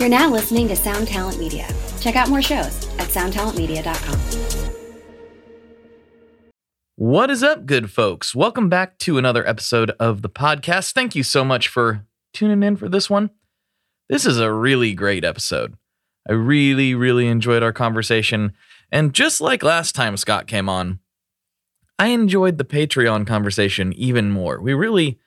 You're now listening to Sound Talent Media. Check out more shows at soundtalentmedia.com. What is up, good folks? Welcome back to another episode of the podcast. Thank you so much for tuning in for this one. This is a really great episode. I really, really enjoyed our conversation. And just like last time Scott came on, I enjoyed the Patreon conversation even more. We really,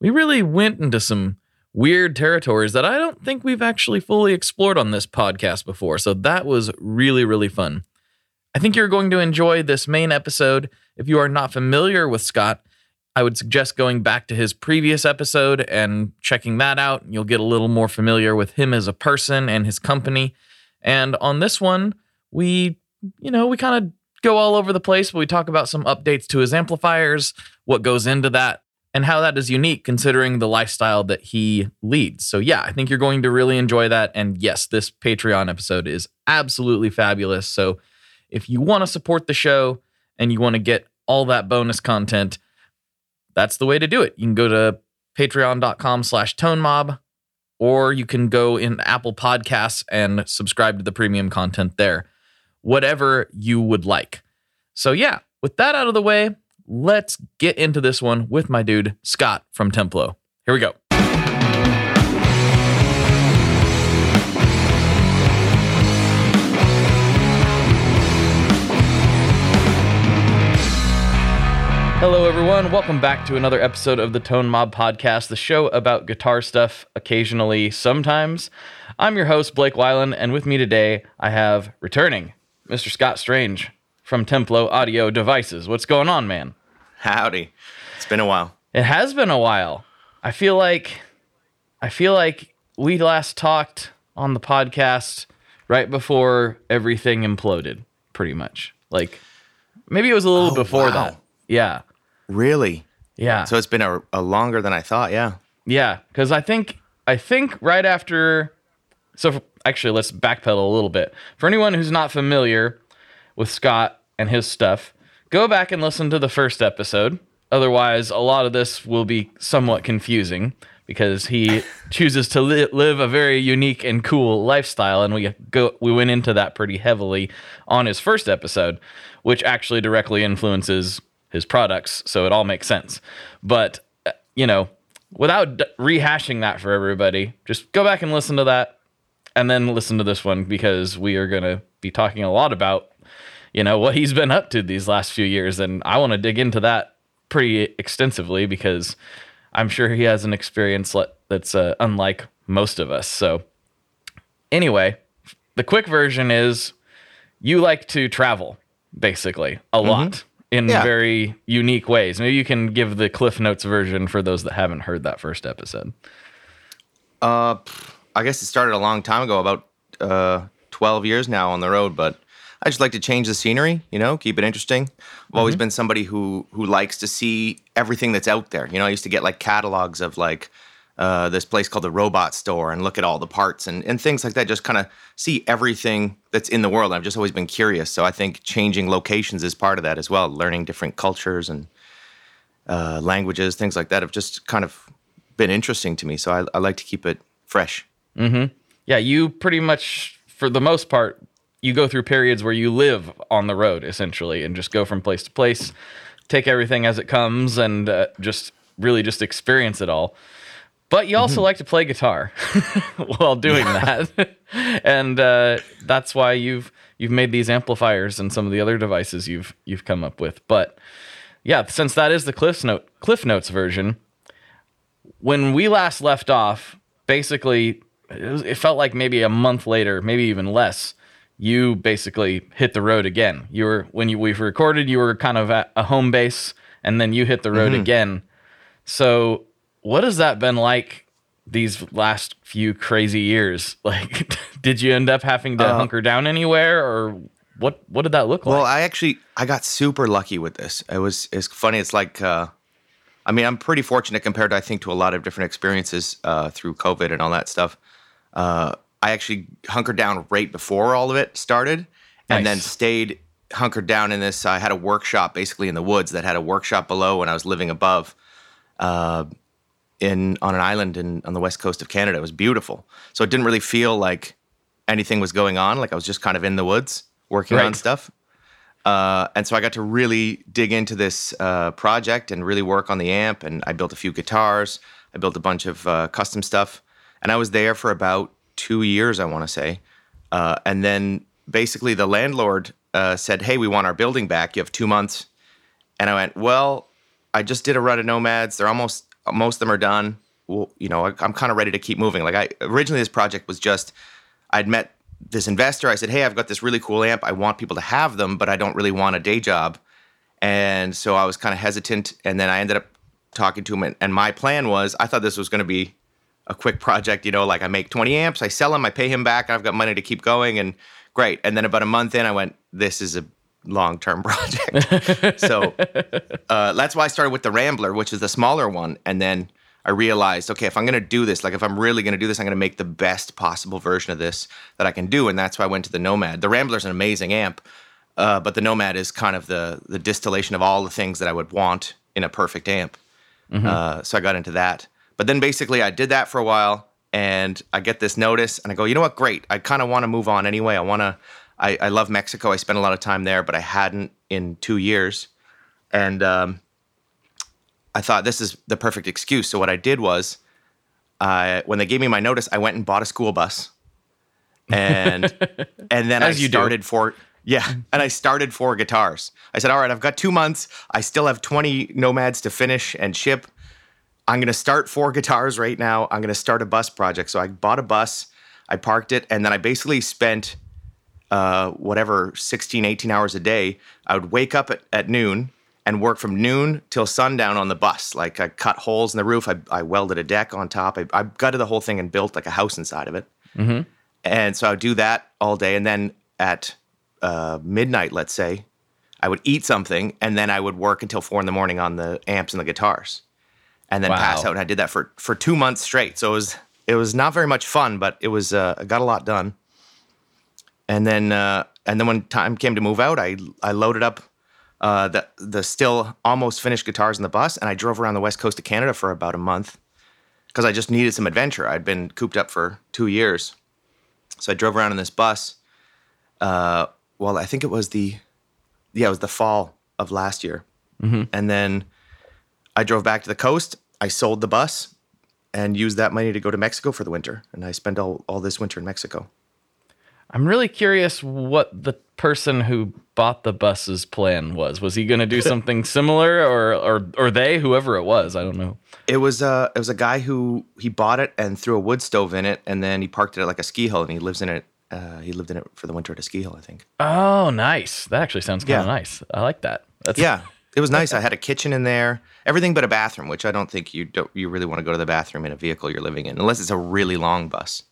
we really went into some weird territories that I don't think we've actually fully explored on this podcast before. So that was really, really fun. I think you're going to enjoy this main episode. If you are not familiar with Scott, I would suggest going back to his previous episode and checking that out. You'll get a little more familiar with him as a person and his company. And on this one, we, you know, we kind of go all over the place, but we talk about some updates to his amplifiers, what goes into that, and how that is unique considering the lifestyle that he leads. So, yeah, I think you're going to really enjoy that. And yes, this Patreon episode is absolutely fabulous. So, if you want to support the show and you want to get all that bonus content, that's the way to do it. You can go to patreon.com slash tonemob or you can go in Apple Podcasts and subscribe to the premium content there, whatever you would like. So, yeah, with that out of the way, let's get into this one with my dude, Scott from Templo. Here we go. Hello, everyone. Welcome back to another episode of the Tone Mob Podcast, the show about guitar stuff occasionally, sometimes. I'm your host, Blake Weiland, and with me today, I have returning Mr. Scott Strange from Templo Audio Devices. What's going on, man? Howdy. It's been a while. It has been a while. I feel like I feel like we last talked on the podcast right before everything imploded, pretty much. Like maybe it was a little Oh, before wow. that. Yeah. Really? Yeah. So it's been a, a longer than I thought. Yeah. Yeah, because I think I think right after. So f actually, let's backpedal a little bit. For anyone who's not familiar with Scott and his stuff, go back and listen to the first episode. Otherwise, a lot of this will be somewhat confusing because he chooses to li- live a very unique and cool lifestyle, and we go we went into that pretty heavily on his first episode, which actually directly influences his products, so it all makes sense. But uh, you know, without d- rehashing that for everybody, just go back and listen to that and then listen to this one because we are going to be talking a lot about, you know, what he's been up to these last few years. And I want to dig into that pretty extensively because I'm sure he has an experience that's uh, unlike most of us. So, anyway, the quick version is you like to travel basically a lot in Yeah. very unique ways. Maybe you can give the Cliff Notes version for those that haven't heard that first episode. Uh, I guess it started a long time ago, about uh, 12 years now on the road, but I just like to change the scenery, you know, keep it interesting. I've always Mm-hmm. been somebody who who likes to see everything that's out there. You know, I used to get like catalogs of like uh, this place called the Robot Store and look at all the parts and, and things like that. Just kind of see everything that's in the world. I've just always been curious. So I think changing locations is part of that as well. Learning different cultures and uh, languages, things like that, have just kind of been interesting to me. So I, I like to keep it fresh. Yeah, you pretty much, for the most part, you go through periods where you live on the road essentially and just go from place to place, take everything as it comes, and uh, just really just experience it all. But you also like to play guitar while doing that, and uh, that's why you've you've made these amplifiers and some of the other devices you've you've come up with. But yeah, since that is the Cliff Note Cliff Notes version, when we last left off, basically, it, was, it felt like maybe a month later, maybe even less. You basically hit the road again. You were when you we've recorded, you were kind of at a home base, and then you hit the road again. So, what has that been like these last few crazy years? Like, did you end up having to hunker down anywhere, or what? What did that look like? Well, I actually I got super lucky with this. It was it's funny. It's like uh, I mean I'm pretty fortunate compared to I think to a lot of different experiences uh, through COVID and all that stuff. I actually hunkered down right before all of it started, and then stayed hunkered down in this. I had a workshop basically in the woods that had a workshop below, and I was living above. Uh, in on an island in on the west coast of Canada. It was beautiful. So it didn't really feel like anything was going on. Like I was just kind of in the woods working on stuff. Uh, and so I got to really dig into this uh, project and really work on the amp. And I built a few guitars. I built a bunch of uh, custom stuff. And I was there for about two years, I want to say. Uh, and then basically the landlord uh, said, "Hey, we want our building back. You have two months." And I went, "Well, I just did a run of nomads. They're almost most of them are done. Well, you know, I, I'm kind of ready to keep moving. Like I originally, this project was just I'd met this investor. I said, "Hey, I've got this really cool amp. I want people to have them, but I don't really want a day job." And so I was kind of hesitant. And then I ended up talking to him, and, and my plan was I thought this was going to be a quick project. You know, like I make 20 amps, I sell them, I pay him back, and I've got money to keep going, and great. And then about a month in, I went, "This is a long-term project." so uh, that's why I started with the Rambler, which is the smaller one, and then I realized, okay, if I'm going to do this, like if I'm really going to do this, I'm going to make the best possible version of this that I can do, and that's why I went to the Nomad. The Rambler's an amazing amp, uh, but the Nomad is kind of the the distillation of all the things that I would want in a perfect amp. Uh, so I got into that. But then basically, I did that for a while, and I get this notice, and I go, you know what? Great. I kind of want to move on anyway. I want to. I, I love Mexico. I spent a lot of time there, but I hadn't in two years, and um, I thought this is the perfect excuse. So what I did was, I when they gave me my notice, I went and bought a school bus, and and then I you do. started for yeah, and I started four guitars. I said, all right, I've got two months. I still have twenty nomads to finish and ship. I'm going to start four guitars right now. I'm going to start a bus project. So I bought a bus, I parked it, and then I basically spent uh, whatever 16, 18 hours a day. I would wake up at, at noon and work from noon till sundown on the bus. Like I cut holes in the roof, I, I welded a deck on top, I, I gutted the whole thing and built like a house inside of it. And so I would do that all day. And then at uh, midnight, let's say, I would eat something and then I would work until four in the morning on the amps and the guitars and then pass out. And I did that for, for two months straight. So it was, it was not very much fun, but it was, uh, got a lot done. And then, uh, and then when time came to move out, I, I loaded up uh, the, the still almost finished guitars in the bus and I drove around the west coast of Canada for about a month because I just needed some adventure. I'd been cooped up for two years. So I drove around in this bus. Uh, well, I think it was the, yeah, it was the fall of last year. And then I drove back to the coast. I sold the bus and used that money to go to Mexico for the winter. And I spent all, all this winter in Mexico. I'm really curious what the person who bought the bus's plan was. Was he going to do something similar, or or or they, whoever it was? I don't know. It was uh, it was a guy who he bought it and threw a wood stove in it, and then he parked it at like a ski hill, and he lives in it. Uh, he lived in it for the winter at a ski hill, I think. Oh, nice. That actually sounds kind of Yeah. nice. I like that. That's Yeah, it was nice. I had a kitchen in there, everything but a bathroom, which I don't think you don't you really want to go to the bathroom in a vehicle you're living in, unless it's a really long bus.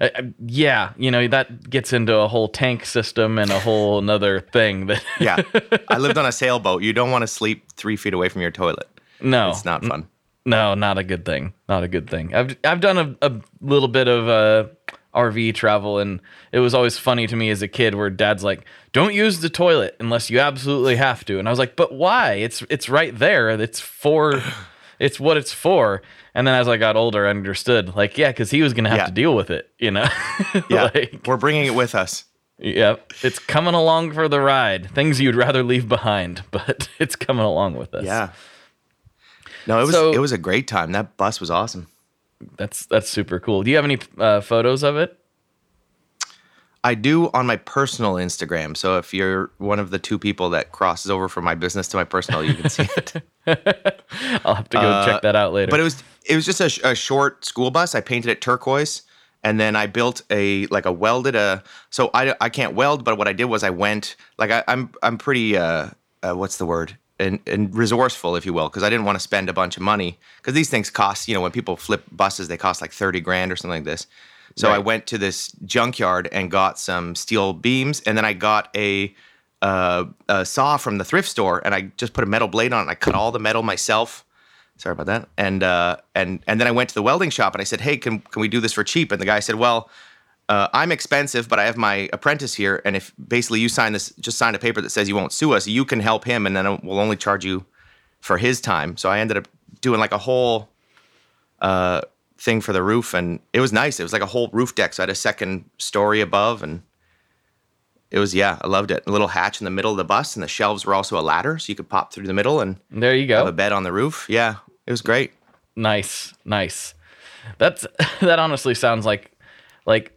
Uh, uh, yeah, you know that gets into a whole tank system and a whole another thing that Yeah, I lived on a sailboat. You don't want to sleep three feet away from your toilet. no, It's not fun. no, not a good thing. Not a good thing. I've I've done a, a little bit of uh, RV travel, and it was always funny to me as a kid where Dad's like, "Don't use the toilet unless you absolutely have to," and I was like, "But why? It's it's right there. It's for." It's what it's for. And then as I got older, I understood, like, yeah, because he was going to have Yeah. to deal with it, you know? Yeah, like, we're bringing it with us. Yep. It's coming along for the ride. Things you'd rather leave behind, but it's coming along with us. Yeah. No, it was So- it was a great time. That bus was awesome. That's that's super cool. Do you have any uh, photos of it? I do on my personal Instagram. So if you're one of the two people that crosses over from my business to my personal, you can see it. I'll have to go check that out later. Uh, But it was it was just a, a short school bus. I painted it turquoise, and then I built a like a welded a. So I I can't weld, but what I did was I went like I, I'm I'm pretty uh, uh what's the word and and resourceful if you will because I didn't want to spend a bunch of money because these things cost you know when people flip buses they cost like thirty grand or something like this. So I went to this junkyard and got some steel beams, and then I got a uh, a saw from the thrift store, and I just put a metal blade on it. And I cut all the metal myself. Sorry about that. And uh, and and then I went to the welding shop and I said, "Hey, can can we do this for cheap?" And the guy said, "Well, uh, I'm expensive, but I have my apprentice here, and if basically you sign this, just sign a paper that says you won't sue us, you can help him, and then we'll only charge you for his time." So I ended up doing like a whole uh, thing for the roof, and it was nice. It was like a whole roof deck, so I had a second story above, and it was yeah, I loved it. A little hatch in the middle of the bus, and the shelves were also a ladder, so you could pop through the middle and There you have go. a bed on the roof. Yeah, it was great. Nice, nice. That's that honestly sounds like like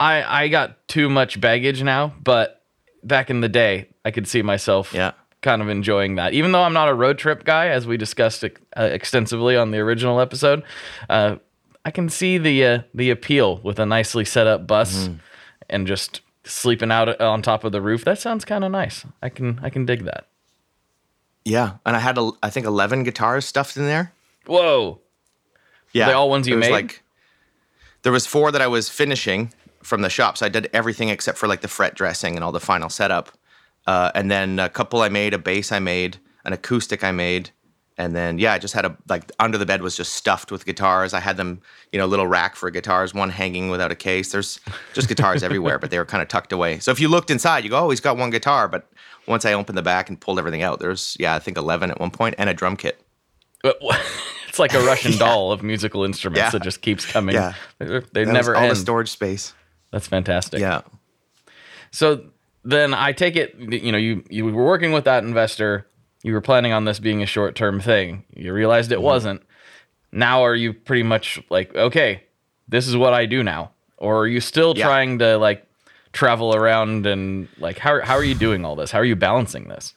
I I got too much baggage now, but back in the day, I could see myself Yeah. kind of enjoying that. Even though I'm not a road trip guy, as we discussed uh, extensively on the original episode, uh, I can see the uh, the appeal with a nicely set up bus Mm-hmm. and just sleeping out on top of the roof. That sounds kind of nice. I can I can dig that. Yeah, and I had a, I think eleven guitars stuffed in there. Whoa. Yeah, they all ones you made? Like, there was four that I was finishing from the shop, so I did everything except for like the fret dressing and all the final setup. Uh, and then a couple I made, a bass I made, an acoustic I made, and then yeah, I just had a like under the bed was just stuffed with guitars. I had them, you know, a little rack for guitars, one hanging without a case. There's just guitars everywhere, but they were kind of tucked away. So if you looked inside, you go, oh, he's got one guitar. But once I opened the back and pulled everything out, there's yeah, I think eleven at one point, and a drum kit. It's like a Russian doll of musical instruments Yeah. that just keeps coming. Yeah. They're- They never all end. the storage space. That's fantastic. Yeah. So then I take it, you know, you you were working with that investor. You were planning on this being a short term thing. You realized it Mm-hmm. wasn't. Now are you pretty much like, okay, this is what I do now, or are you still Yeah. trying to like travel around and like how how are you doing all this? How are you balancing this?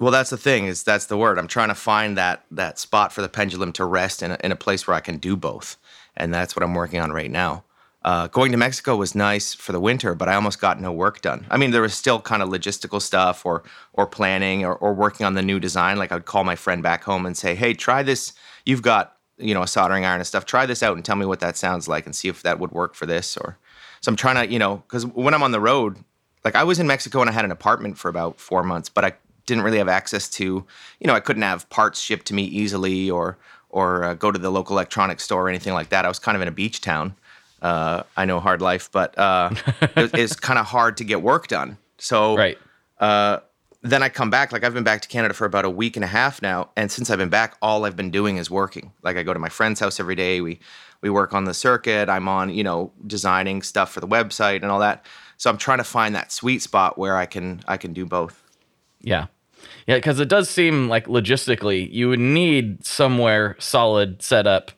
Well, that's the thing is that's the word. I'm trying to find that that spot for the pendulum to rest in a, in a place where I can do both, and that's what I'm working on right now. Uh, going to Mexico was nice for the winter, but I almost got no work done. I mean, there was still kind of logistical stuff or or planning or, or working on the new design. Like I'd call my friend back home and say, "Hey, try this. You've got you know a soldering iron and stuff. Try this out and tell me what that sounds like and see if that would work for this." Or so I'm trying to you know because when I'm on the road, like I was in Mexico and I had an apartment for about four months, but I didn't really have access to, you know, I couldn't have parts shipped to me easily or or uh, go to the local electronics store or anything like that. I was kind of in a beach town. Uh, I know hard life, but uh, it, it's kind of hard to get work done. So Right. uh, then I come back. Like I've been back to Canada for about a week and a half now, and since I've been back, all I've been doing is working. Like I go to my friend's house every day. We we work on the circuit. I'm on, you know, designing stuff for the website and all that. So I'm trying to find that sweet spot where I can I can do both. Yeah. Yeah, because it does seem like logistically you would need somewhere solid set up,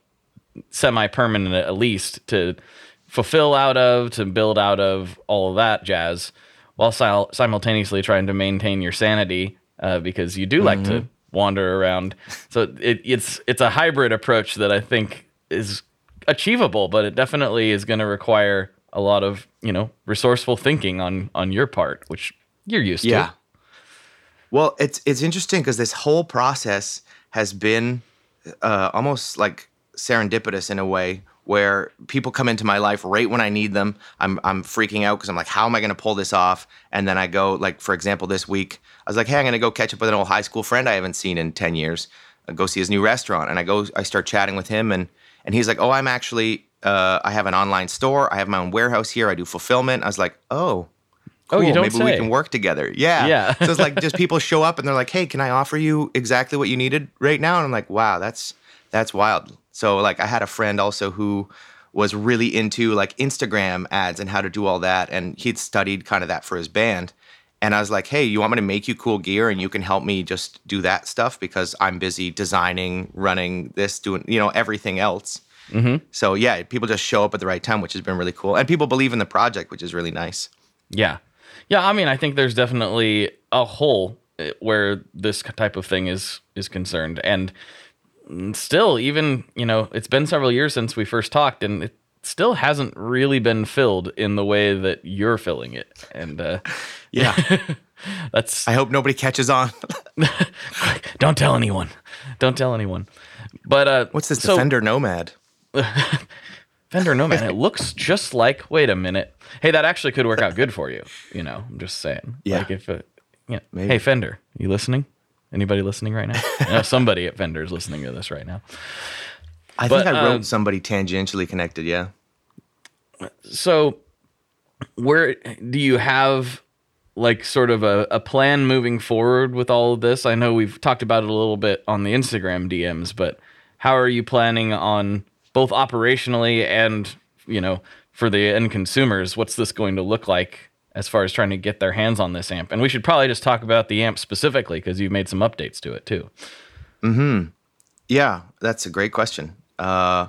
semi permanent at least, to fulfill out of, to build out of all of that jazz, while sil- simultaneously trying to maintain your sanity uh, because you do like to wander around. So it, it's it's a hybrid approach that I think is achievable, but it definitely is going to require a lot of you know resourceful thinking on on your part, which you're used Yeah. to. Well, it's it's interesting because this whole process has been uh, almost like serendipitous in a way where people come into my life right when I need them. I'm I'm freaking out because I'm like, how am I going to pull this off? And then I go like, for example, this week I was like, hey, I'm going to go catch up with an old high school friend I haven't seen in ten years. I go see his new restaurant, and I go I start chatting with him, and and he's like, oh, I'm actually uh, I have an online store. I have my own warehouse here. I do fulfillment. I was like, oh. Oh, you don't maybe say. we can work together. Yeah. Yeah. so it's like just people show up and they're like, "Hey, can I offer you exactly what you needed right now?" And I'm like, "Wow, that's that's wild." So like I had a friend also who was really into like Instagram ads and how to do all that and he'd studied kind of that for his band. And I was like, "Hey, you want me to make you cool gear and you can help me just do that stuff because I'm busy designing, running this, doing, you know, everything else." Mm-hmm. So yeah, people just show up at the right time, which has been really cool. And people believe in the project, which is really nice. Yeah. Yeah, I mean, I think there's definitely a hole eh, where this type of thing is is concerned and still even, you know, it's been several years since we first talked and it still hasn't really been filled in the way that you're filling it. And uh Yeah. that's I hope nobody catches on. don't tell anyone. Don't tell anyone. But uh What's this so- Defender Nomad? Fender Nomad. it looks just like. Wait a minute. Hey, that actually could work out good for you. You know, I'm just saying. Yeah. Like if, it, yeah. Maybe. Hey, Fender, you listening? Anybody listening right now? I know somebody at Fender is listening to this right now. I But, think I wrote um, somebody tangentially connected. Yeah. So, where do you have like sort of a, a plan moving forward with all of this? I know we've talked about it a little bit on the Instagram DMs, but how are you planning on both operationally and you know for the end consumers? What's this going to look like as far as trying to get their hands on this amp? And we should probably just talk about the amp specifically because you've made some updates to it too. Hmm. Yeah, that's a great question. Uh,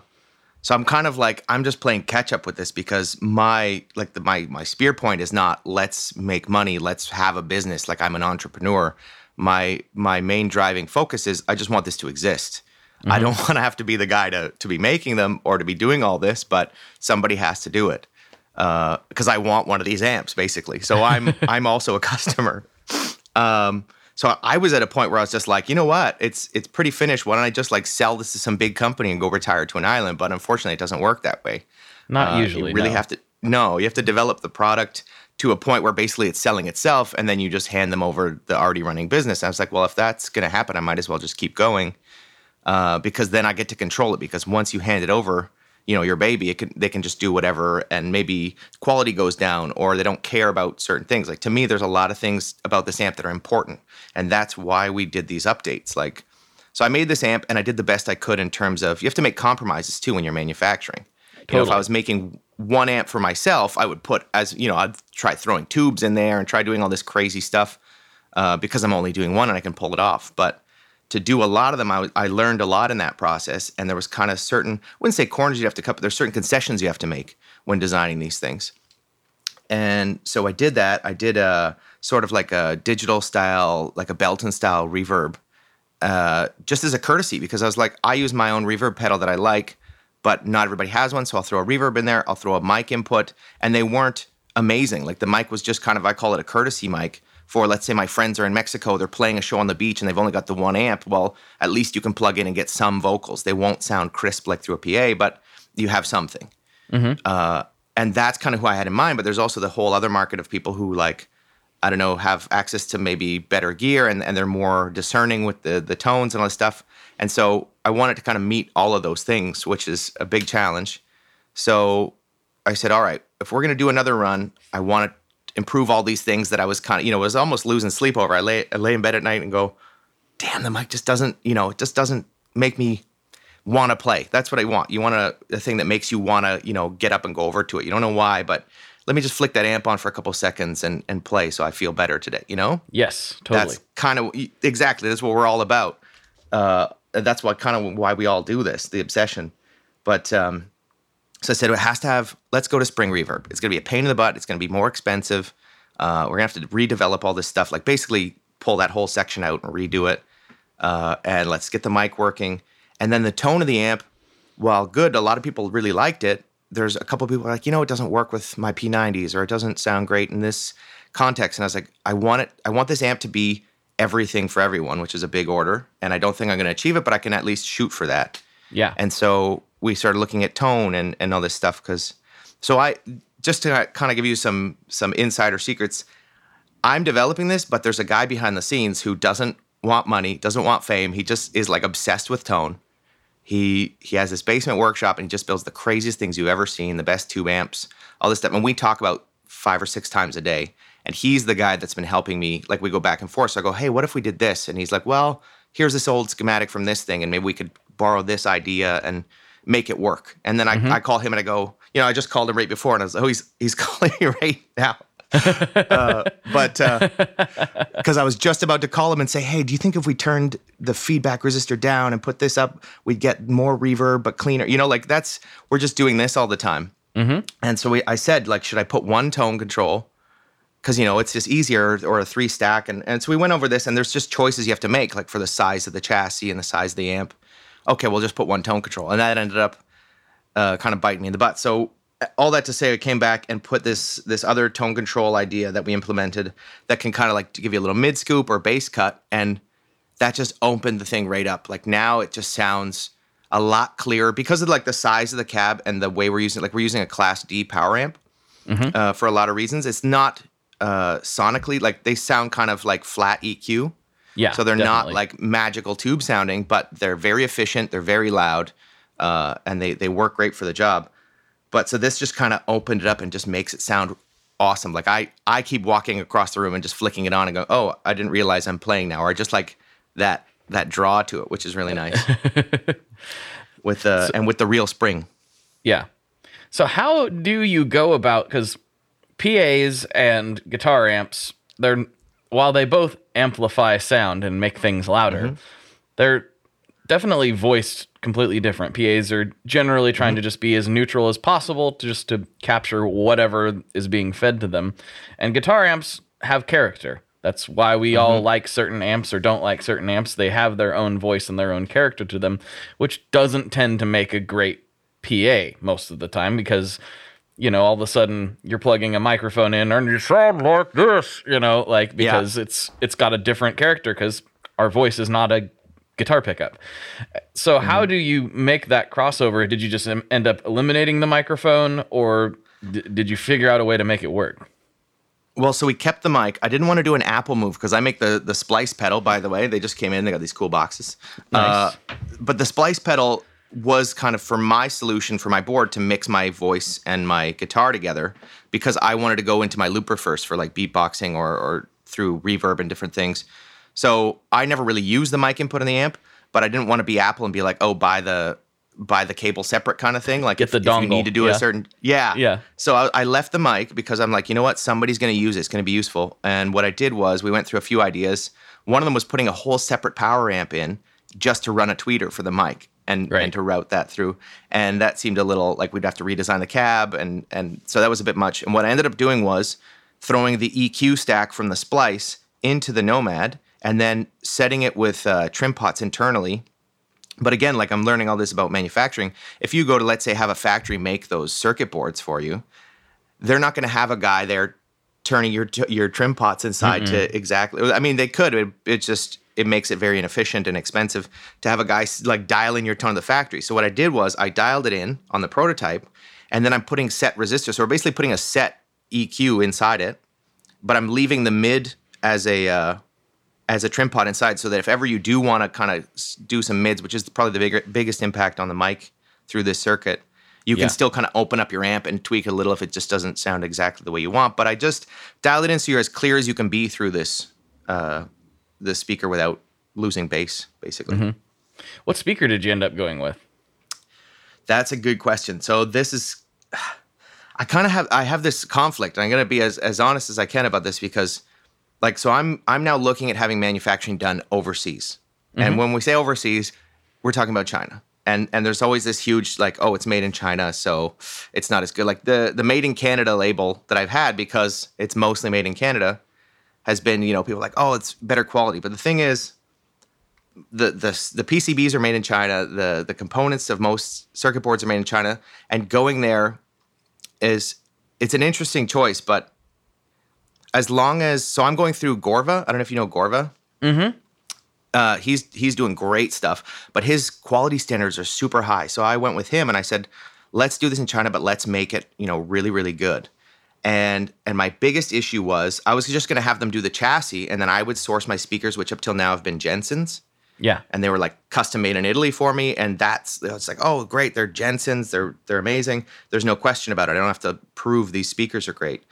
so I'm kind of like I'm just playing catch up with this because my like the my my spear point is not let's make money, let's have a business like I'm an entrepreneur. My my main driving focus is I just want this to exist. Mm-hmm. I don't want to have to be the guy to to be making them or to be doing all this, but somebody has to do it because uh, I want one of these amps basically. So I'm I'm also a customer. Um, so I was at a point where I was just like, you know what? It's it's pretty finished. Why don't I just like sell this to some big company and go retire to an island? But unfortunately, it doesn't work that way. Not uh, usually. You really no. have to. No, you have to develop the product to a point where basically it's selling itself, and then you just hand them over the already running business. And I was like, well, if that's going to happen, I might as well just keep going uh, because then I get to control it. Because once you hand it over, you know your baby it can they can just do whatever and maybe quality goes down or they don't care about certain things. Like to me there's a lot of things about this amp that are important and that's why we did these updates. Like so i made this amp and i did the best i could in terms of you have to make compromises too when you're manufacturing. Totally. you know if i was making one amp for myself i would put as you know i'd try throwing tubes in there and try doing all this crazy stuff uh, because i'm only doing one and i can pull it off. But to do a lot of them, I, I learned a lot in that process. And there was kind of certain, I wouldn't say corners you have to cut, but there's certain concessions you have to make when designing these things. And so I did that. I did a sort of like a digital style, like a Belton style reverb, uh, just as a courtesy, because I was like, I use my own reverb pedal that I like, but not everybody has one. So I'll throw a reverb in there, I'll throw a mic input, and they weren't amazing. Like the mic was just kind of, I call it a courtesy mic for let's say my friends are in Mexico, they're playing a show on the beach and they've only got the one amp, well, at least you can plug in and get some vocals. They won't sound crisp like through a PA, but you have something. Mm-hmm. Uh, and that's kind of who I had in mind. But there's also the whole other market of people who like, I don't know, have access to maybe better gear and, and they're more discerning with the the tones and all this stuff. And so I wanted to kind of meet all of those things, which is a big challenge. So I said, all right, if we're gonna do another run, I want to improve all these things that I was kind of, you know, was almost losing sleep over. I lay, I lay in bed at night and go, damn, the mic just doesn't, you know, it just doesn't make me want to play. That's what I want. You want a, a thing that makes you want to, you know, get up and go over to it. You don't know why, but let me just flick that amp on for a couple seconds and, and play so I feel better today, you know? Yes, totally. That's kind of, exactly. That's what we're all about. Uh, that's what kind of why we all do this, the obsession. But, um, so I said, it has to have, let's go to Spring Reverb. It's going to be a pain in the butt. It's going to be more expensive. Uh, we're going to have to redevelop all this stuff, like basically pull that whole section out and redo it. Uh, and let's get the mic working. And then the tone of the amp, while good, a lot of people really liked it. There's a couple people like, you know, it doesn't work with my P90s or it doesn't sound great in this context. And I was like, I want it, I want this amp to be everything for everyone, which is a big order. And I don't think I'm going to achieve it, but I can at least shoot for that. Yeah. And so we started looking at tone and, and all this stuff because so I just to kind of give you some some insider secrets, I'm developing this, but there's a guy behind the scenes who doesn't want money, doesn't want fame. He just is like obsessed with tone. He he has this basement workshop and he just builds the craziest things you've ever seen, the best tube amps, all this stuff. And we talk about five or six times a day. And he's the guy that's been helping me. Like we go back and forth. So I go, hey, what if we did this? And he's like, well, here's this old schematic from this thing, and maybe we could borrow this idea and make it work. And then I, mm-hmm. I call him and I go, you know, I just called him right before, and I was like, oh, he's he's calling me right now. uh, but because uh, I was just about to call him and say, "Hey, do you think if we turned the feedback resistor down and put this up, we'd get more reverb but cleaner?" You know, like that's we're just doing this all the time. Mm-hmm. And so we, I said, like, should I put one tone control? Because you know it's just easier, or a three stack, and and so we went over this, and there's just choices you have to make, like for the size of the chassis and the size of the amp okay, we'll just put one tone control. And that ended up uh, kind of biting me in the butt. So all that to say, I came back and put this this other tone control idea that we implemented that can kind of like give you a little mid scoop or bass cut, and that just opened the thing right up. Like now it just sounds a lot clearer because of like the size of the cab and the way we're using. It. Like we're using a Class D power amp mm-hmm. uh, for a lot of reasons. It's not uh, sonically like they sound kind of like flat EQ. Yeah. So they're definitely. not like magical tube sounding, but they're very efficient. They're very loud, uh, and they they work great for the job. But so this just kind of opened it up and just makes it sound awesome. Like I I keep walking across the room and just flicking it on and go, oh, I didn't realize I'm playing now, or just like that that draw to it, which is really nice. with the and with the real spring. Yeah. So how do you go about because PAs and guitar amps, they're while they both amplify sound and make things louder, mm-hmm. they're definitely voiced completely different. PAs are generally trying mm-hmm. to just be as neutral as possible to just to capture whatever is being fed to them. And guitar amps have character. That's why we all mm-hmm. like certain amps or don't like certain amps. They have their own voice and their own character to them, which doesn't tend to make a great PA most of the time because you know all of a sudden you're plugging a microphone in and you sound like this, you know, like because it's it's got a different character because our voice is not a guitar pickup. So how do you make that crossover? Did you just end up eliminating the microphone or d- did you figure out a way to make it work? Well, so we kept the mic. I didn't want to do an Apple move because I make the the splice pedal. By the way, they just came in. They got these cool boxes. Nice. Uh, but the splice pedal was kind of for my solution for my board to mix my voice and my guitar together because I wanted to go into my looper first for like beatboxing or or through reverb and different things. So I never really used the mic input in the amp, but I didn't want to be Apple and be like, oh, buy the buy the cable separate kind of thing. Like Get if, the if you need to do yeah. a certain yeah Yeah. so I, I left the mic because I'm like, you know what? Somebody's going to use it. It's going to be useful. And what I did was we went through a few ideas. One of them was putting a whole separate power amp in just to run a tweeter for the mic and, Right. and to route that through. And that seemed a little like we'd have to redesign the cab. And, and so that was a bit much. And what I ended up doing was throwing the EQ stack from the splice into the Nomad and then setting it with uh, trim pots internally but again, like I'm learning all this about manufacturing. If you go to, let's say, have a factory make those circuit boards for you, they're not going to have a guy there turning your your trim pots inside to exactly. I mean, they could. It, it just it makes it very inefficient and expensive to have a guy like dial in your tone of the factory. So what I did was I dialed it in on the prototype, and then I'm putting set resistors. So we're basically putting a set EQ inside it, but I'm leaving the mid as a uh, as a trim pot inside so that if ever you do want to kind of do some mids, which is probably the bigger, biggest impact on the mic through this circuit, you can Yeah. still kind of open up your amp and tweak a little if it just doesn't sound exactly the way you want. But I just dial it in so you're as clear as you can be through this uh, the speaker without losing bass, basically. Mm-hmm. What speaker did you end up going with? That's a good question. So this is I kind of have I have this conflict. I'm going to be as as honest as I can about this because like so I'm I'm now looking at having manufacturing done overseas. And mm-hmm. when we say overseas, we're talking about China. And and there's always this huge like oh it's made in China so it's not as good. Like the the made in Canada label that I've had because it's mostly made in Canada has been, you know, people are like oh it's better quality. But the thing is the the the PCBs are made in China. The the components of most circuit boards are made in China, and going there is it's an interesting choice. But as long as so, I'm going through Gorva. I don't know if you know Gorva. Mm-hmm. Uh, he's he's doing great stuff, but his quality standards are super high. So I went with him and I said, let's do this in China, but let's make it you know really really good. And and my biggest issue was I was just going to have them do the chassis, and then I would source my speakers, which up till now have been Jensen's Yeah. and they were like custom made in Italy for me. And that's it's like, oh, great, they're Jensen's, they're they're amazing. There's no question about it. I don't have to prove these speakers are great.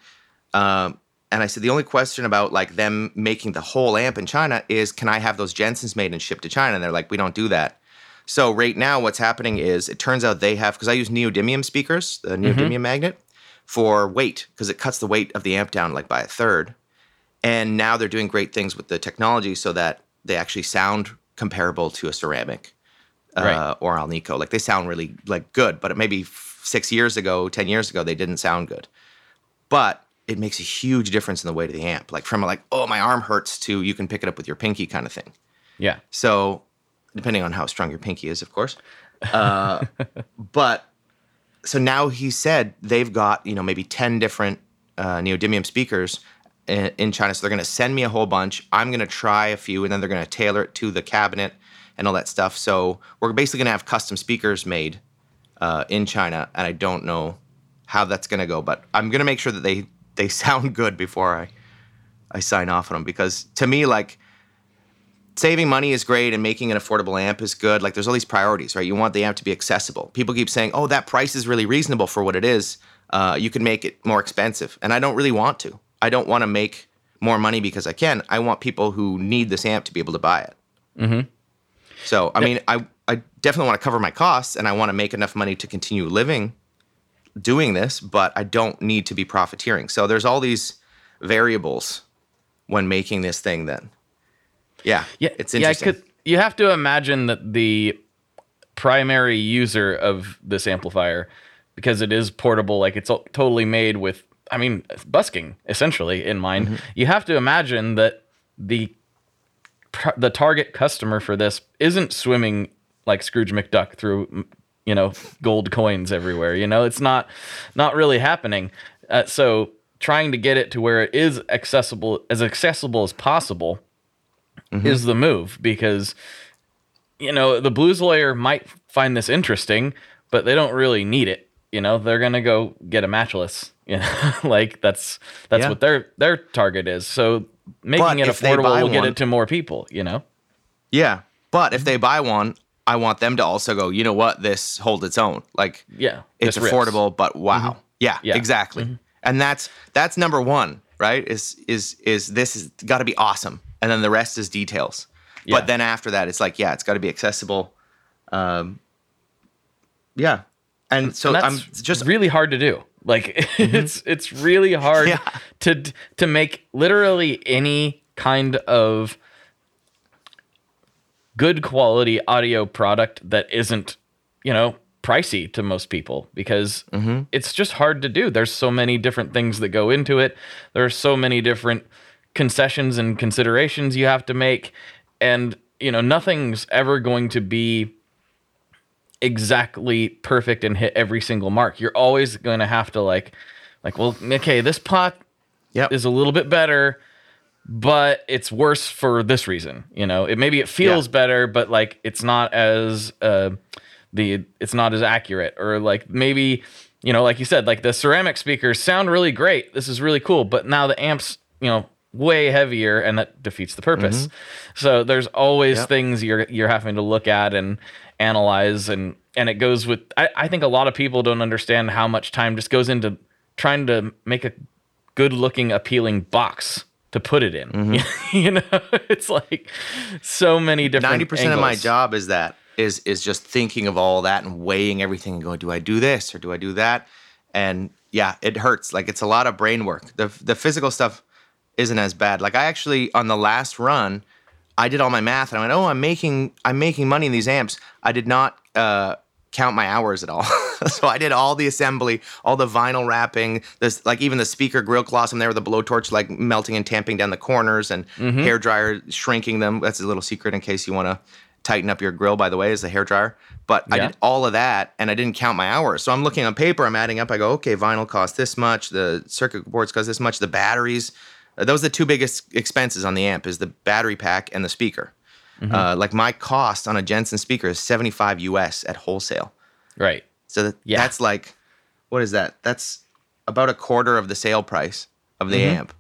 Um, and I said the only question about like them making the whole amp in China is, can I have those Jensen's made and shipped to China? And they're like, we don't do that. So right now, what's happening is it turns out they have because I use neodymium speakers, the neodymium magnet, for weight because it cuts the weight of the amp down like by a third. And now they're doing great things with the technology so that they actually sound comparable to a ceramic uh, Right. or Alnico. Like they sound really like good, but maybe f- six years ago, ten years ago, they didn't sound good. But it makes a huge difference in the weight of the amp. Like from like, oh, my arm hurts to you can pick it up with your pinky kind of thing. Yeah. So, depending on how strong your pinky is, of course. Uh, but so now he said they've got you know maybe ten different uh, neodymium speakers in, in China. So they're going to send me a whole bunch. I'm going to try a few, and then they're going to tailor it to the cabinet and all that stuff. So we're basically going to have custom speakers made uh, in China, and I don't know how that's going to go, but I'm going to make sure that they they sound good before I I sign off on them because to me like saving money is great and making an affordable amp is good. Like there's all these priorities, right? You want the amp to be accessible. People keep saying, "Oh, that price is really reasonable for what it is. Uh, you can make it more expensive," and I don't really want to. I don't want to make more money because I can. I want people who need this amp to be able to buy it. So I mean, I I definitely want to cover my costs, and I want to make enough money to continue living doing this, but I don't need to be profiteering. So there's all these variables when making this thing. Then, yeah, Yeah, it's yeah. Could. You have to imagine that the primary user of this amplifier, because it is portable, like it's totally made with, I mean, busking essentially in mind. Mm-hmm. You have to imagine that the the target customer for this isn't swimming like Scrooge McDuck through, you know, gold coins everywhere. You know, it's not not really happening. Uh, so trying to get it to where it is accessible as accessible as possible Mm-hmm. is the move because you know the blues lawyer might find this interesting but they don't really need it you know they're gonna go get a matchless you know like that's that's Yeah. what their their target is so making But it if they buy affordable will get it to more people you know yeah, but if mm-hmm. they buy one, I want them to also go. You know what? This holds its own. Like yeah it's this rips. affordable, but wow, mm-hmm. yeah, Yeah. exactly. And that's that's number one, right? Is is is this is got to be awesome, and then the rest is details. Yeah. But then after that, it's like yeah, it's got to be accessible. Um, yeah, and so And I'm just really hard to do like it's it's really hard Yeah. to to make literally any kind of good quality audio product that isn't you know pricey to most people because it's just hard to do there's so many different things that go into it there's so many different concessions and considerations you have to make and you know nothing's ever going to be exactly perfect and hit every single mark. You're always going to have to like like well okay, this pot Yep. is a little bit better but it's worse for this reason, you know. It maybe it feels Yeah. better but like it's not as uh the it's not as accurate or like maybe you know like you said like the ceramic speakers sound really great. This is really cool, but now the amps, you know, way heavier and that defeats the purpose. Mm-hmm. So there's always Yep. things you're you're having to look at and analyze and and it goes with I, I think a lot of people don't understand how much time just goes into trying to make a good looking appealing box to put it in mm-hmm. you know it's like so many different ninety percent of my job is that is is just thinking of all that and weighing everything and going, do I do this or do I do that? And yeah, it hurts. Like it's a lot of brain work. The the physical stuff isn't as bad. Like I actually on the last run, I did all my math and I went, oh, I'm making I'm making money in these amps. I did not uh, count my hours at all. so I did all the assembly, all the vinyl wrapping, this like even the speaker grill cloths. I'm there with a blowtorch, like melting and tamping down the corners, and hair dryer shrinking them. That's a little secret in case you want to tighten up your grill. By the way, is the hair dryer. But I did all of that, and I didn't count my hours. So I'm looking on paper. I'm adding up. I go, okay, vinyl costs this much. The circuit boards cost this much. The batteries. Those are the two biggest expenses on the amp: is the battery pack and the speaker. Uh, like my cost on a Jensen speaker is 75 US at wholesale. right So that, Yeah. that's like, what is that? That's about a quarter of the sale price of the amp.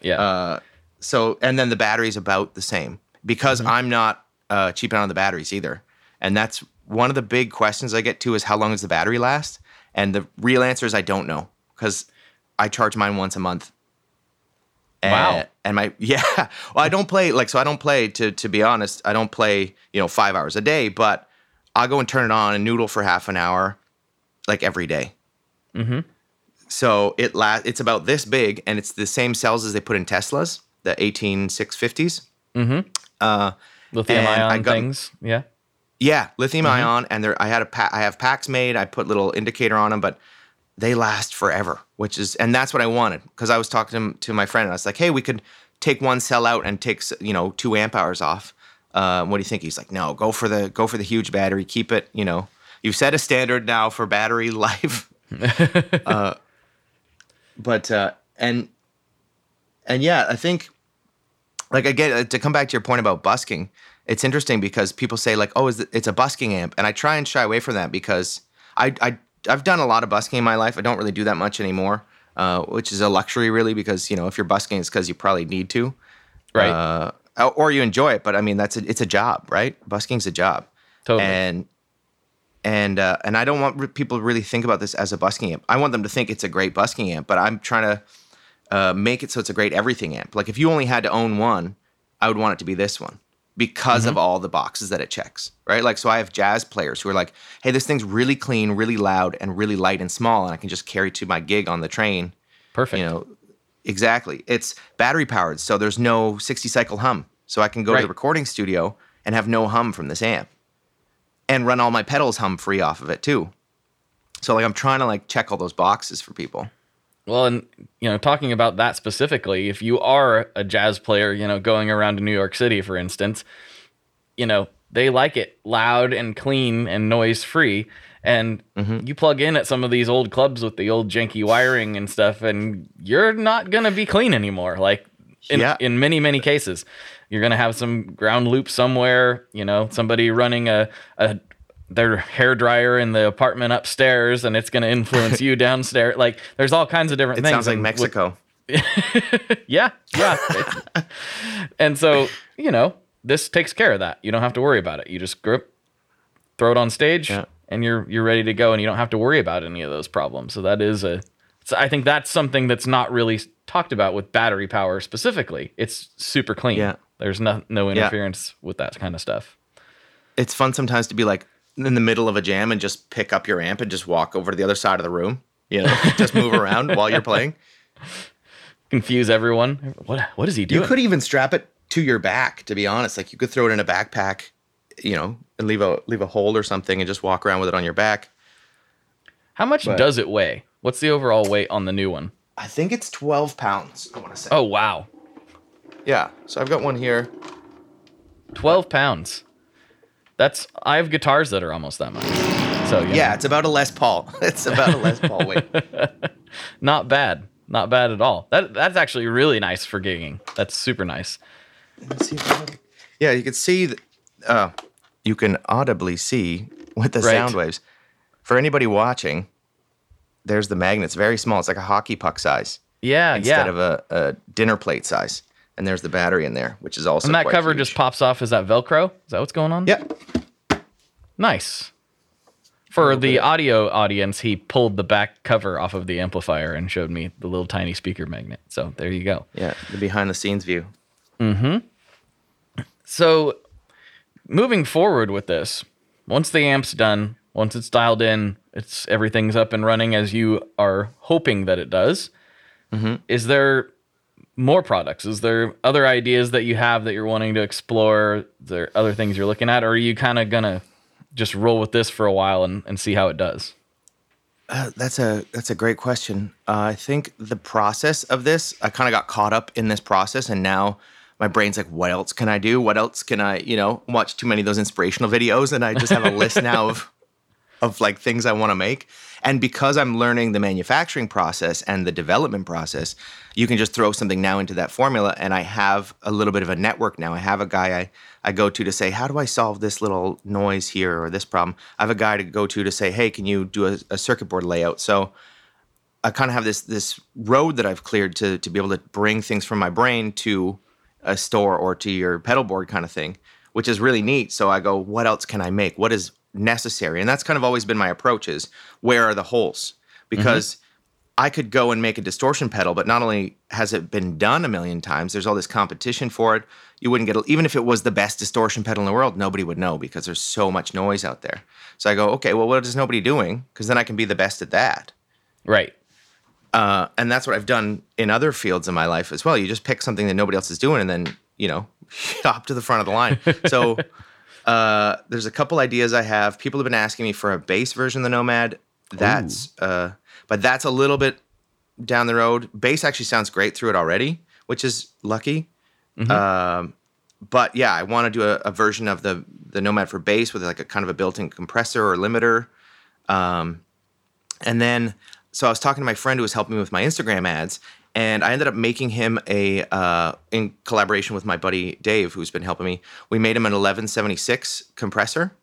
yeah Uh, so, and then the battery's about the same because I'm not uh, cheaping on the batteries either. And that's one of the big questions I get to is how long does the battery last? And the real answer is I don't know because I charge mine once a month. And, Wow. And my yeah, well, I don't play like so. I don't play to to be honest. I don't play you know five hours a day, but I'll go and turn it on and noodle for half an hour, like every day. Mm-hmm. So it la- It's about this big, and it's the same cells as they put in Teslas, the 18650s. mm-hmm Uh, lithium ion got- things yeah yeah, lithium Mm-hmm. ion, and there I had a pa- I have packs made. I put little indicator on them, but they last forever. Which is, and that's what I wanted because I was talking to, to my friend, and I was like, "Hey, we could take one cell out and take you know two amp hours off. Uh, what do you think?" He's like, "No, go for the go for the huge battery. Keep it. You know, you've set a standard now for battery life." uh, but uh, and and yeah, I think like again uh, to come back to your point about busking it's interesting because people say like oh is it, it's a busking amp and i try and shy away from that because I, I i've done a lot of busking in my life i don't really do that much anymore uh, which is a luxury really because you know if you're busking it's because you probably need to right uh, or you enjoy it but i mean that's a, it's a job right busking's a job totally and and uh, and I don't want people to really think about this as a busking amp. I want them to think it's a great busking amp, but I'm trying to uh, make it so it's a great everything amp. Like if you only had to own one, I would want it to be this one. Because of mm-hmm. all the boxes that it checks, right? Like, so I have jazz players who are like, hey, this thing's really clean, really loud, and really light and small, and I can just carry to my gig on the train. Perfect. You know, exactly. It's battery powered, so there's no 60 cycle hum. So I can go to the recording studio and have no hum from this amp and run all my pedals hum free off of it too. So like I'm trying to like check all those boxes for people. Well, and you know, talking about that specifically, if you are a jazz player, you know, going around to New York City, for instance, you know, they like it loud and clean and noise free. And Mm-hmm. you plug in at some of these old clubs with the old janky wiring and stuff, and you're not gonna be clean anymore. Like in, Yeah. in many, many cases. You're gonna have some ground loop somewhere, you know, somebody running a, a their hair dryer in the apartment upstairs and it's going to influence you downstairs. Like there's all kinds of different It things sounds like Mexico. yeah yeah. And so you know this takes care of that. You don't have to worry about it. You just grip throw it on stage Yeah. and you're you're ready to go and you don't have to worry about any of those problems. So that is a so i think that's something that's not really talked about with battery power specifically. It's super clean. Yeah. there's no no interference with that kind of stuff. It's fun sometimes to be like in the middle of a jam and just pick up your amp and just walk over to the other side of the room. You know, just move around while you're playing. confuse everyone what what is he doing? You could even strap it to your back, to be honest. Like you could throw it in a backpack, you know, and leave a leave a hole or something and just walk around with it on your back. how much but- does it weigh what's the overall weight on the new one? I think it's 12 pounds, I want to say. Oh wow Yeah. So I've got one here. 12 pounds. That's I have guitars that are almost that much. So you Yeah, it's about a Les Paul. It's about a Les Paul weight. not bad. Not bad at all. That that's actually really nice for gigging. That's super nice. Let's see if I- yeah, you can see, uh, you can audibly see with the Right. sound waves. For anybody watching, there's the magnet. It's very small. It's like a hockey puck size Yeah, instead yeah. of a, a dinner plate size. And there's the battery in there, which is also and that cover huge. just pops off. Is that Velcro? Is that what's going on? Yeah, Nice. For the audio audience, he pulled the back cover off of the amplifier and showed me the little tiny speaker magnet. So there you go. yeah, the behind the scenes view. Mm-hmm. So, moving forward with this, once the amp's done, once it's dialed in, it's everything's up and running as you are hoping that it does. Mm-hmm. Is there more products? Is there other ideas that you have that you're wanting to explore? There other things you're looking at, or are you kind of gonna just roll with this for a while and, and see how it does? Uh, that's a that's a great question. Uh, I think the process of this, I kind of got caught up in this process, and now my brain's like, what else can I do? What else can I, you know, watch too many of those inspirational videos, and I just have a list now of of like things I want to make. And because I'm learning the manufacturing process and the development process, you can just throw something now into that formula. And I have a little bit of a network now. I have a guy I, I go to to say, how do I solve this little noise here or this problem? I have a guy to go to to say, hey, can you do a, a circuit board layout? So I kind of have this this road that I've cleared to to be able to bring things from my brain to a store or to your pedal board kind of thing, which is really neat. So I go, what else can I make? What is necessary? And that's kind of always been my approach is where are the holes? Because I could go and make a distortion pedal, but not only has it been done a million times, there's all this competition for it. You wouldn't get, even if it was the best distortion pedal in the world, nobody would know because there's so much noise out there. So I go, okay, well, what is nobody doing? Because then I can be the best at that. Right. Uh, and that's what I've done in other fields in my life as well. You just pick something that nobody else is doing, and then you know, hop to the front of the line. So uh, there's a couple ideas I have. People have been asking me for a bass version of the Nomad. That's, uh, but that's a little bit down the road. Bass actually sounds great through it already, which is lucky. Um, but yeah, I want to do a, a version of the the Nomad for bass with like a kind of a built-in compressor or limiter. Um, and then, so I was talking to my friend who was helping me with my Instagram ads, and I ended up making him a, uh, in collaboration with my buddy Dave, who's been helping me. We made him an 1176 compressor.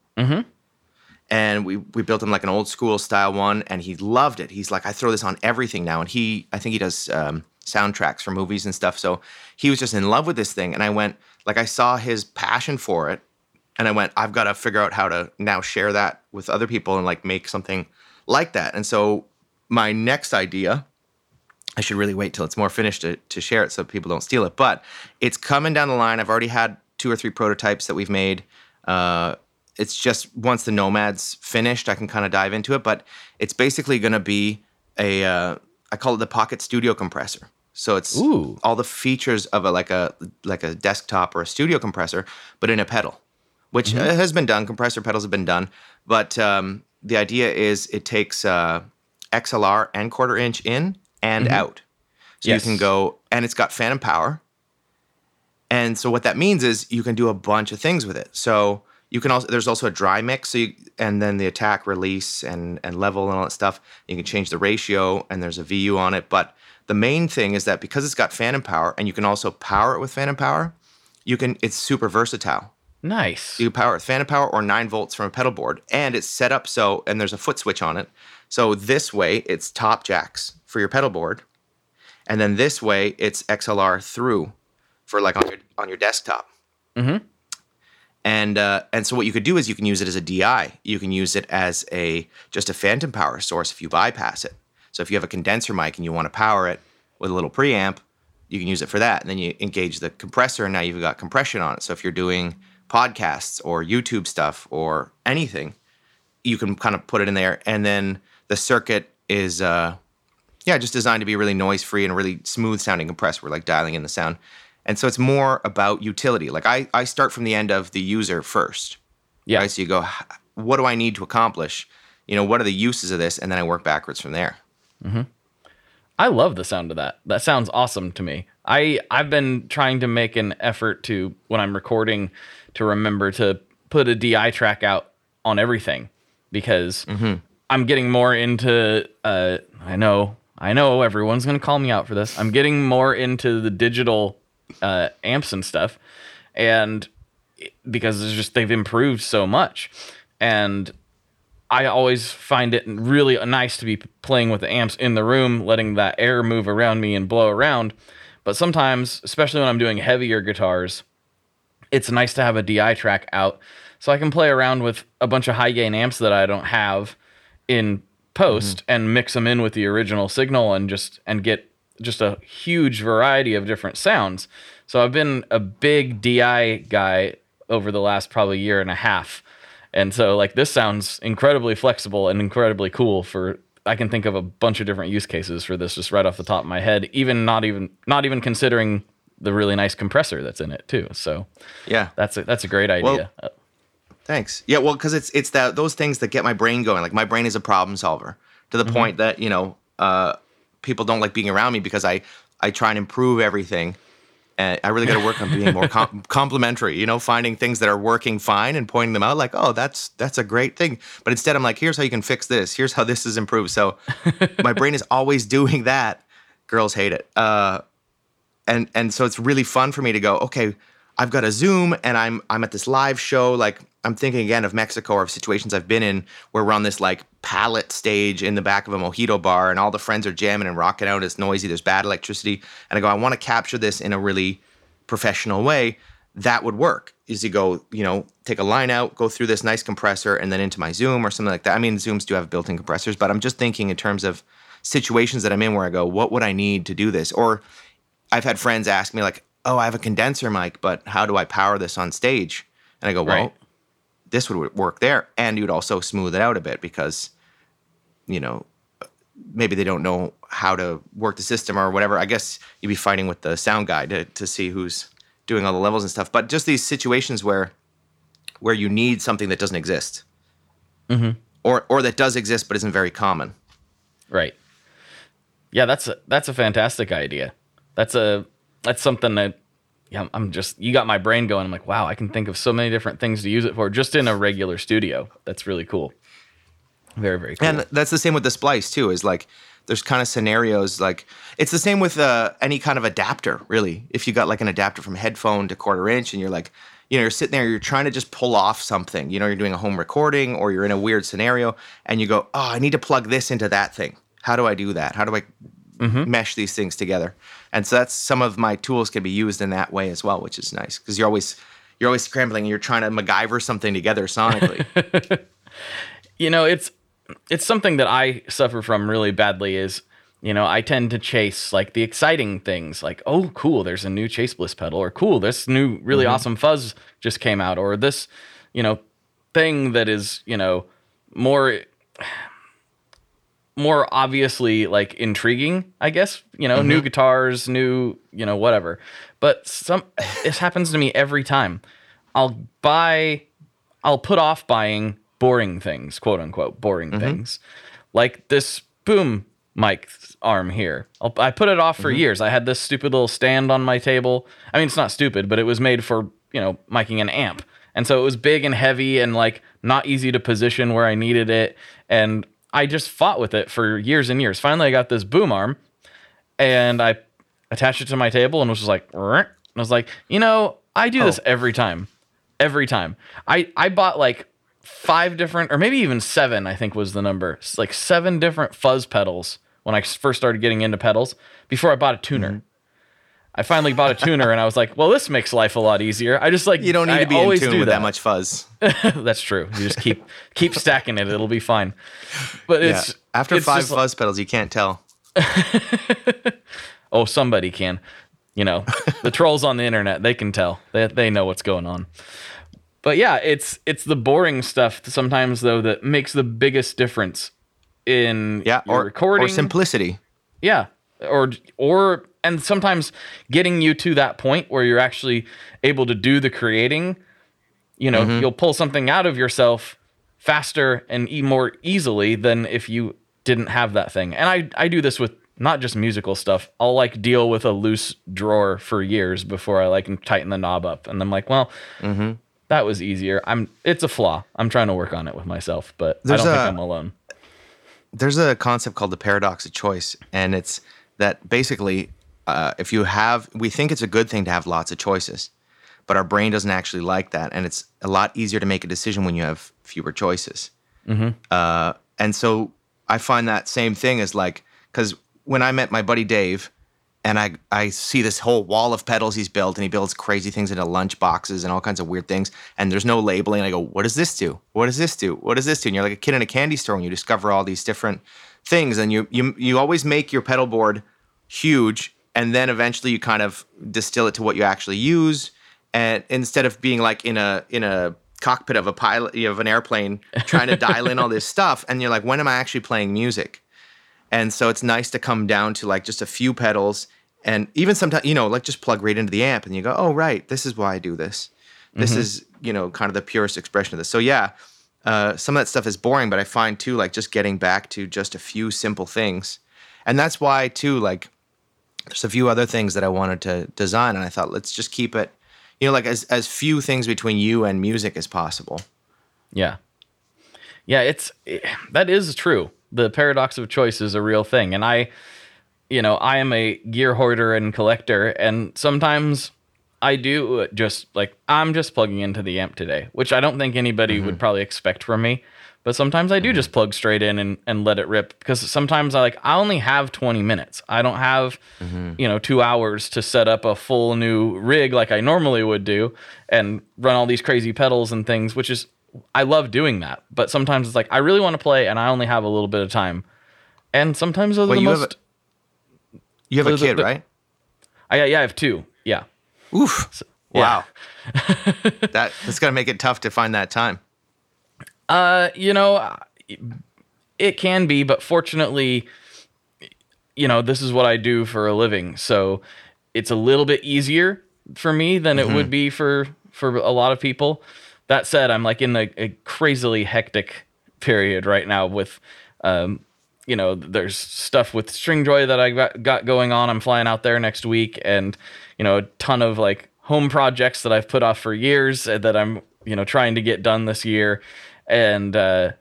And we, we built him like an old school style one, and he loved it. He's like, I throw this on everything now. And he, I think he does um, soundtracks for movies and stuff. So he was just in love with this thing. And I went, like, I saw his passion for it, and I went, I've got to figure out how to now share that with other people and like make something like that. And so my next idea, I should really wait till it's more finished to, to share it so people don't steal it. But it's coming down the line. I've already had two or three prototypes that we've made. Uh, it's just once the Nomad's finished, I can kind of dive into it. But it's basically going to be a uh, I call it the Pocket Studio compressor. So it's Ooh. all the features of a like a like a desktop or a studio compressor, but in a pedal, which uh, has been done. Compressor pedals have been done, but um, the idea is it takes uh, XLR and quarter inch in and mm-hmm. out, so Yes. you can go and it's got phantom power. And so what that means is you can do a bunch of things with it. So you can also there's also a dry mix, so you, and then the attack, release, and and level and all that stuff. You can change the ratio, and there's a VU on it. But the main thing is that because it's got phantom power, and you can also power it with phantom power, you can it's super versatile. Nice. You can power it with phantom power or nine volts from a pedal board, and it's set up so and there's a foot switch on it. So this way it's top jacks for your pedal board, and then this way it's XLR through for like on your on your desktop. Mm-hmm. And uh, and so what you could do is you can use it as a DI. You can use it as a just a phantom power source if you bypass it. So if you have a condenser mic and you want to power it with a little preamp, you can use it for that. And then you engage the compressor, and now you've got compression on it. So if you're doing podcasts or YouTube stuff or anything, you can kind of put it in there. And then the circuit is uh, yeah, just designed to be really noise free and really smooth sounding compressed. We're like dialing in the sound. And so it's more about utility. Like I, I start from the end of the user first. Yeah. Right? So you go, what do I need to accomplish? You know, what are the uses of this? And then I work backwards from there. Mm-hmm. I love the sound of that. That sounds awesome to me. I I've been trying to make an effort to when I'm recording to remember to put a DI track out on everything because I'm getting more into uh I know I know everyone's to call me out for this. I'm getting more into the digital uh amps and stuff and because it's just they've improved so much and I always find it really nice to be playing with the amps in the room, letting that air move around me and blow around. But sometimes, especially when I'm doing heavier guitars, it's nice to have a DI track out so I can play around with a bunch of high gain amps that I don't have in post and mix them in with the original signal and just and get just a huge variety of different sounds. So I've been a big DI guy over the last probably year and a half. And so like this sounds incredibly flexible and incredibly cool for I can think of a bunch of different use cases for this just right off the top of my head, even not even not even considering the really nice compressor that's in it too. So Yeah. that's a that's a great idea. Uh, Thanks. Yeah, well, because it's it's that those things that get my brain going. Like my brain is a problem solver to the point that you know uh, people don't like being around me because I I try and improve everything. And I really got to work on being more com- complimentary. You know, finding things that are working fine and pointing them out. Like, oh, that's that's a great thing. But instead, I'm like, here's how you can fix this. Here's how this is improved. So my brain is always doing that. Girls hate it. Uh, and and so it's really fun for me to go okay i've got a zoom and i'm i'm at this live show like i'm thinking again of mexico or of situations i've been in where we're on this like pallet stage in the back of a mojito bar and all the friends are jamming and rocking out. It's noisy. There's bad electricity. And i go i want to capture this in a really professional way. That would work. Is you go you know take a line out go through this nice compressor and then into my zoom or something like that. I mean zooms do have built-in compressors but i'm just thinking in terms of situations that i'm in where i go what would i need to do this? Or I've had friends ask me like, "Oh, I have a condenser mic, but how do I power this on stage?" And I go, "Well, Right. This would work there, and you'd also smooth it out a bit because, you know, maybe they don't know how to work the system or whatever. I guess you'd be fighting with the sound guy to to see who's doing all the levels and stuff. But just these situations where where you need something that doesn't exist, mm-hmm. or or that does exist but isn't very common. Right. Yeah, that's a, that's a fantastic idea. That's a that's something that yeah, I'm just you got my brain going. I'm like, wow, I can think of so many different things to use it for just in a regular studio. That's really cool. Very very cool. And that's the same with the splice too. Is like there's kind of scenarios like it's the same with uh, any kind of adapter. Really, if you got like an adapter from headphone to quarter inch, and you're like, you know, you're sitting there, you're trying to just pull off something. You know, you're doing a home recording or you're in a weird scenario, and you go, oh, I need to plug this into that thing. How do I do that? How do I Mm-hmm. mesh these things together? And so that's some of my tools can be used in that way as well, which is nice because you're always you're always scrambling and you're trying to MacGyver something together sonically. you know it's it's something that i suffer from really badly is you know, I tend to chase like the exciting things, like, oh, cool, there's a new Chase Bliss pedal, or cool, this new really mm-hmm. awesome fuzz just came out, or this, you know, thing that is, you know, more more obviously like intriguing, I guess. You know, new mm-hmm. guitars, new, you know, whatever. But some this happens to me every time. I'll buy I'll put off buying boring things, quote unquote, boring mm-hmm. things. Like this boom mic arm here. I'll, I put it off for mm-hmm. years. I had this stupid little stand on my table. I mean, it's not stupid, but it was made for, you know, miking an amp. And so it was big and heavy and like not easy to position where I needed it. And I just fought with it for years and years. Finally, I got this boom arm and I attached it to my table and was just like, and I was like, you know, I do this oh. every time. Every time. I, I bought like five different, or maybe even seven, I think was the number. It's like seven different fuzz pedals when I first started getting into pedals before I bought a tuner. Mm-hmm. I finally bought a tuner and I was like, well, this makes life a lot easier. I just like, You don't need I to be in always tune do with that. much fuzz. That's true. You just keep keep stacking it. It'll be fine. But Yeah. it's After it's five just like- fuzz pedals, you can't tell. oh, somebody can. You know, the trolls on the internet, they can tell. They they know what's going on. But yeah, it's it's the boring stuff sometimes though that makes the biggest difference in Yeah, your or recording. or simplicity. Yeah. Or or and sometimes getting you to that point where you're actually able to do the creating, you know, Mm-hmm. you'll pull something out of yourself faster and e- more easily than if you didn't have that thing. And I I do this with not just musical stuff. I'll like deal with a loose drawer for years before I like tighten the knob up. And I'm like, well, Mm-hmm. that was easier. I'm it's a flaw. I'm trying to work on it with myself, but There's I don't a- think I'm alone. there's a concept called the paradox of choice, and it's that basically, uh, if you have, we think it's a good thing to have lots of choices, but our brain doesn't actually like that, and it's a lot easier to make a decision when you have fewer choices. Uh, and so I find that same thing as like, because when I met my buddy Dave, and I I see this whole wall of pedals he's built, and he builds crazy things into lunch boxes and all kinds of weird things, and there's no labeling. I go, what does this do? What does this do? What does this do? And you're like a kid in a candy store when you discover all these different things, and you you you always make your pedal board huge, and then eventually you kind of distill it to what you actually use, and instead of being like in a in a cockpit of a pilot of an airplane trying to dial in all this stuff, and you're like, when am I actually playing music? And so it's nice to come down to like just a few pedals and even sometimes, you know, like just plug right into the amp and you go, oh, right, this is why I do this. This mm-hmm. is, you know, kind of the purest expression of this. So yeah, uh, some of that stuff is boring, but I find too, like just getting back to just a few simple things. And that's why too, like there's a few other things that I wanted to design. And I thought, let's just keep it, you know, like as, as few things between you and music as possible. Yeah. Yeah, it's it, that is true. The paradox of choice is a real thing. And I you know, I am a gear hoarder and collector and sometimes I do uh, just like I'm just plugging into the amp today, which I don't think anybody would mm-hmm. probably expect from me. But sometimes I do mm-hmm. just plug straight in and, and let it rip because sometimes I like I only have 20 minutes. I don't have mm-hmm. you know 2 hours to set up a full new rig like I normally would do and run all these crazy pedals and things, which is I love doing that. But sometimes it's like I really want to play and I only have a little bit of time. And sometimes those Well, the you have most You have a kid, the- right? I yeah, I have two. Yeah. Oof. yeah. Wow. that that's gonna make it tough to find that time. Uh, you know, it can be, but fortunately, you know, this is what I do for a living, so it's a little bit easier for me than it would be for for a lot of people. That said, I'm like in a, a crazily hectic period right now with, um, you know, there's stuff with Stringjoy that I got, got going on. I'm flying out there next week, and you know, a ton of like home projects that I've put off for years uh, that I'm you know trying to get done this year, and uh,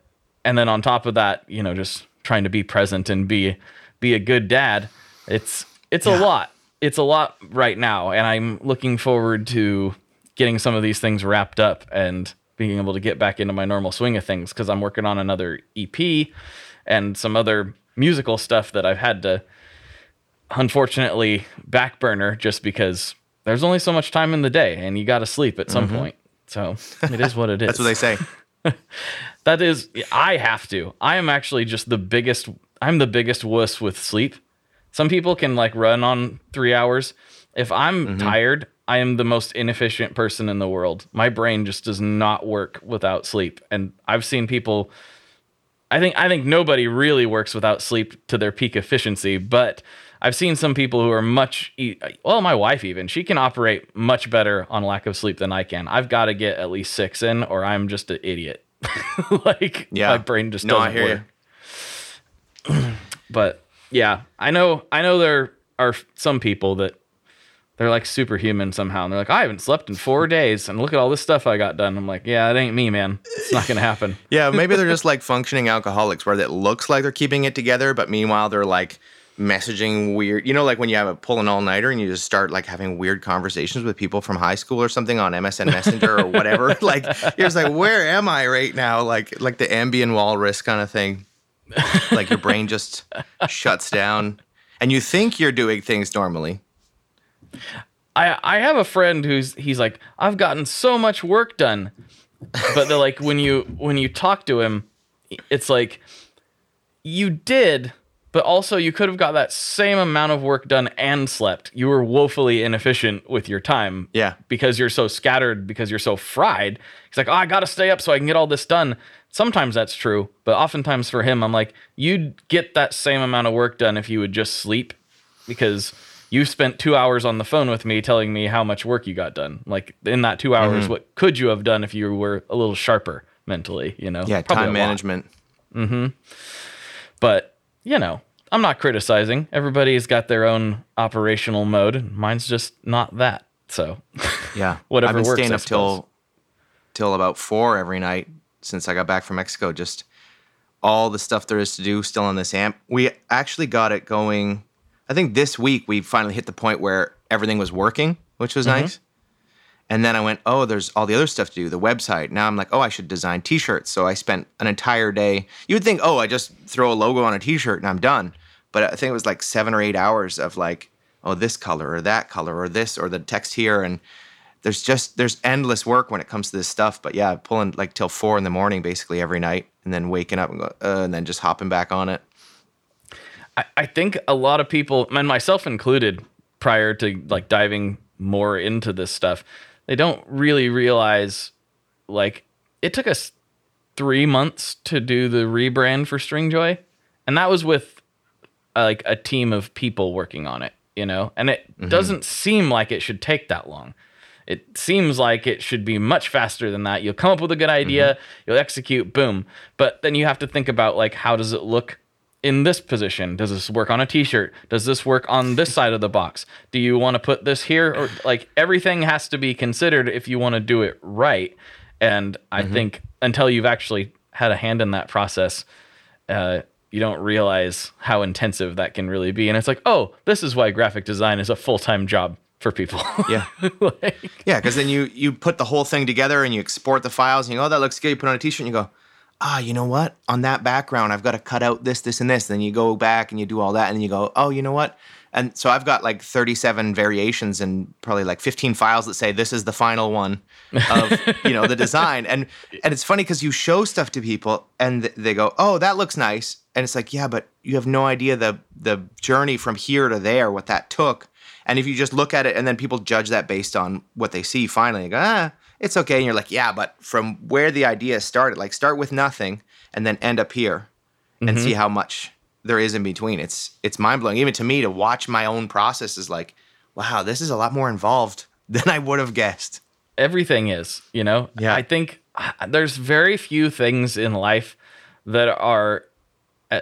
and then on top of that, you know, just trying to be present and be be a good dad. It's it's a lot. It's a lot right now, and I'm looking forward to getting some of these things wrapped up and being able to get back into my normal swing of things because I'm working on another EP and some other musical stuff that I've had to unfortunately back burner just because there's only so much time in the day and you got to sleep at some point. So it is what it is. That's what they say. That is, I have to. I am actually just the biggest. I'm the biggest wuss with sleep, Some people can like run on three hours. If I'm Mm-hmm. tired, I am the most inefficient person in the world. My brain just does not work without sleep. And I've seen people I think I think nobody really works without sleep to their peak efficiency, but I've seen some people who are much well, my wife even, she can operate much better on lack of sleep than I can. I've got to get at least 6 in or I'm just an idiot. like Yeah. my brain just No, I doesn't hear work. But yeah, I know I know there are some people that they're like superhuman somehow. And they're like, I haven't slept in four days, and look at all this stuff I got done. I'm like, yeah, it ain't me, man. It's not gonna happen. Yeah, maybe they're just like functioning alcoholics where it looks like they're keeping it together, but meanwhile they're like messaging weird. You know, like when you have a pull an all nighter and you just start like having weird conversations with people from high school or something on MSN Messenger or whatever. like you're just like, where am I right now? Like like the Ambien walrus kind of thing. like your brain just shuts down, and you think you're doing things normally. I I have a friend who's he's like, I've gotten so much work done. But they're like when you when you talk to him, it's like you did, but also you could have got that same amount of work done and slept. You were woefully inefficient with your time. Yeah. Because you're so scattered, because you're so fried. He's like, oh, I gotta stay up so I can get all this done. Sometimes that's true, but oftentimes for him, I'm like, you'd get that same amount of work done if you would just sleep because you spent two hours on the phone with me telling me how much work you got done. Like in that two hours, Mm-hmm. what could you have done if you were a little sharper mentally? You know, Yeah, Probably time management. But you know, I'm not criticizing. Everybody's got their own operational mode. and Mine's just not that. So Yeah, Whatever I've been works, staying up till till about four every night since I got back from Mexico. Just all the stuff there is to do still on this amp. We actually got it going. I think this week we finally hit the point where everything was working, which was mm-hmm. nice. And then I went, oh, there's all the other stuff to do, the website. Now I'm like, oh, I should design T-shirts. So I spent an entire day. You would think, oh, I just throw a logo on a T-shirt and I'm done. But I think it was like seven or eight hours of like, oh, this color or that color or this or the text here. And there's just there's endless work when it comes to this stuff. But yeah, pulling like till four in the morning basically every night, and then waking up and go, uh, and then just hopping back on it. I, I think a lot of people, and myself included, prior to like diving more into this stuff, they don't really realize like it took us three months to do the rebrand for Stringjoy, and that was with uh, like a team of people working on it, you know, and it doesn't seem like it should take that long. It seems like it should be much faster than that. You'll come up with a good idea, you'll execute, boom. But then you have to think about like how does it look in this position? Does this work on a t-shirt? Does this work on this side of the box? Do you want to put this here or like everything has to be considered if you want to do it right. And I think until you've actually had a hand in that process, uh, you don't realize how intensive that can really be. And it's like, oh, this is why graphic design is a full time job for people. Yeah. Like, Yeah, because then you you put the whole thing together and you export the files and you go, oh, that looks good. You put on a t-shirt and you go, ah, you know what? On that background, I've got to cut out this, this, and this. Then you go back and you do all that, and then you go, oh, you know what? And so I've got like 37 variations and probably like 15 files that say this is the final one of you know the design. And and it's funny because you show stuff to people and th- they go, oh, that looks nice, and it's like, yeah, but you have no idea the the journey from here to there, what that took. And if you just look at it and then people judge that based on what they see finally, ah, it's okay. And you're like, yeah, but from where the idea started, like start with nothing and then end up here and see how much there is in between. It's it's mind blowing. Even to me to watch my own process is like, wow, this is a lot more involved than I would have guessed. everything is, you know? Yeah. I think uh, there's very few things in life that are. Uh,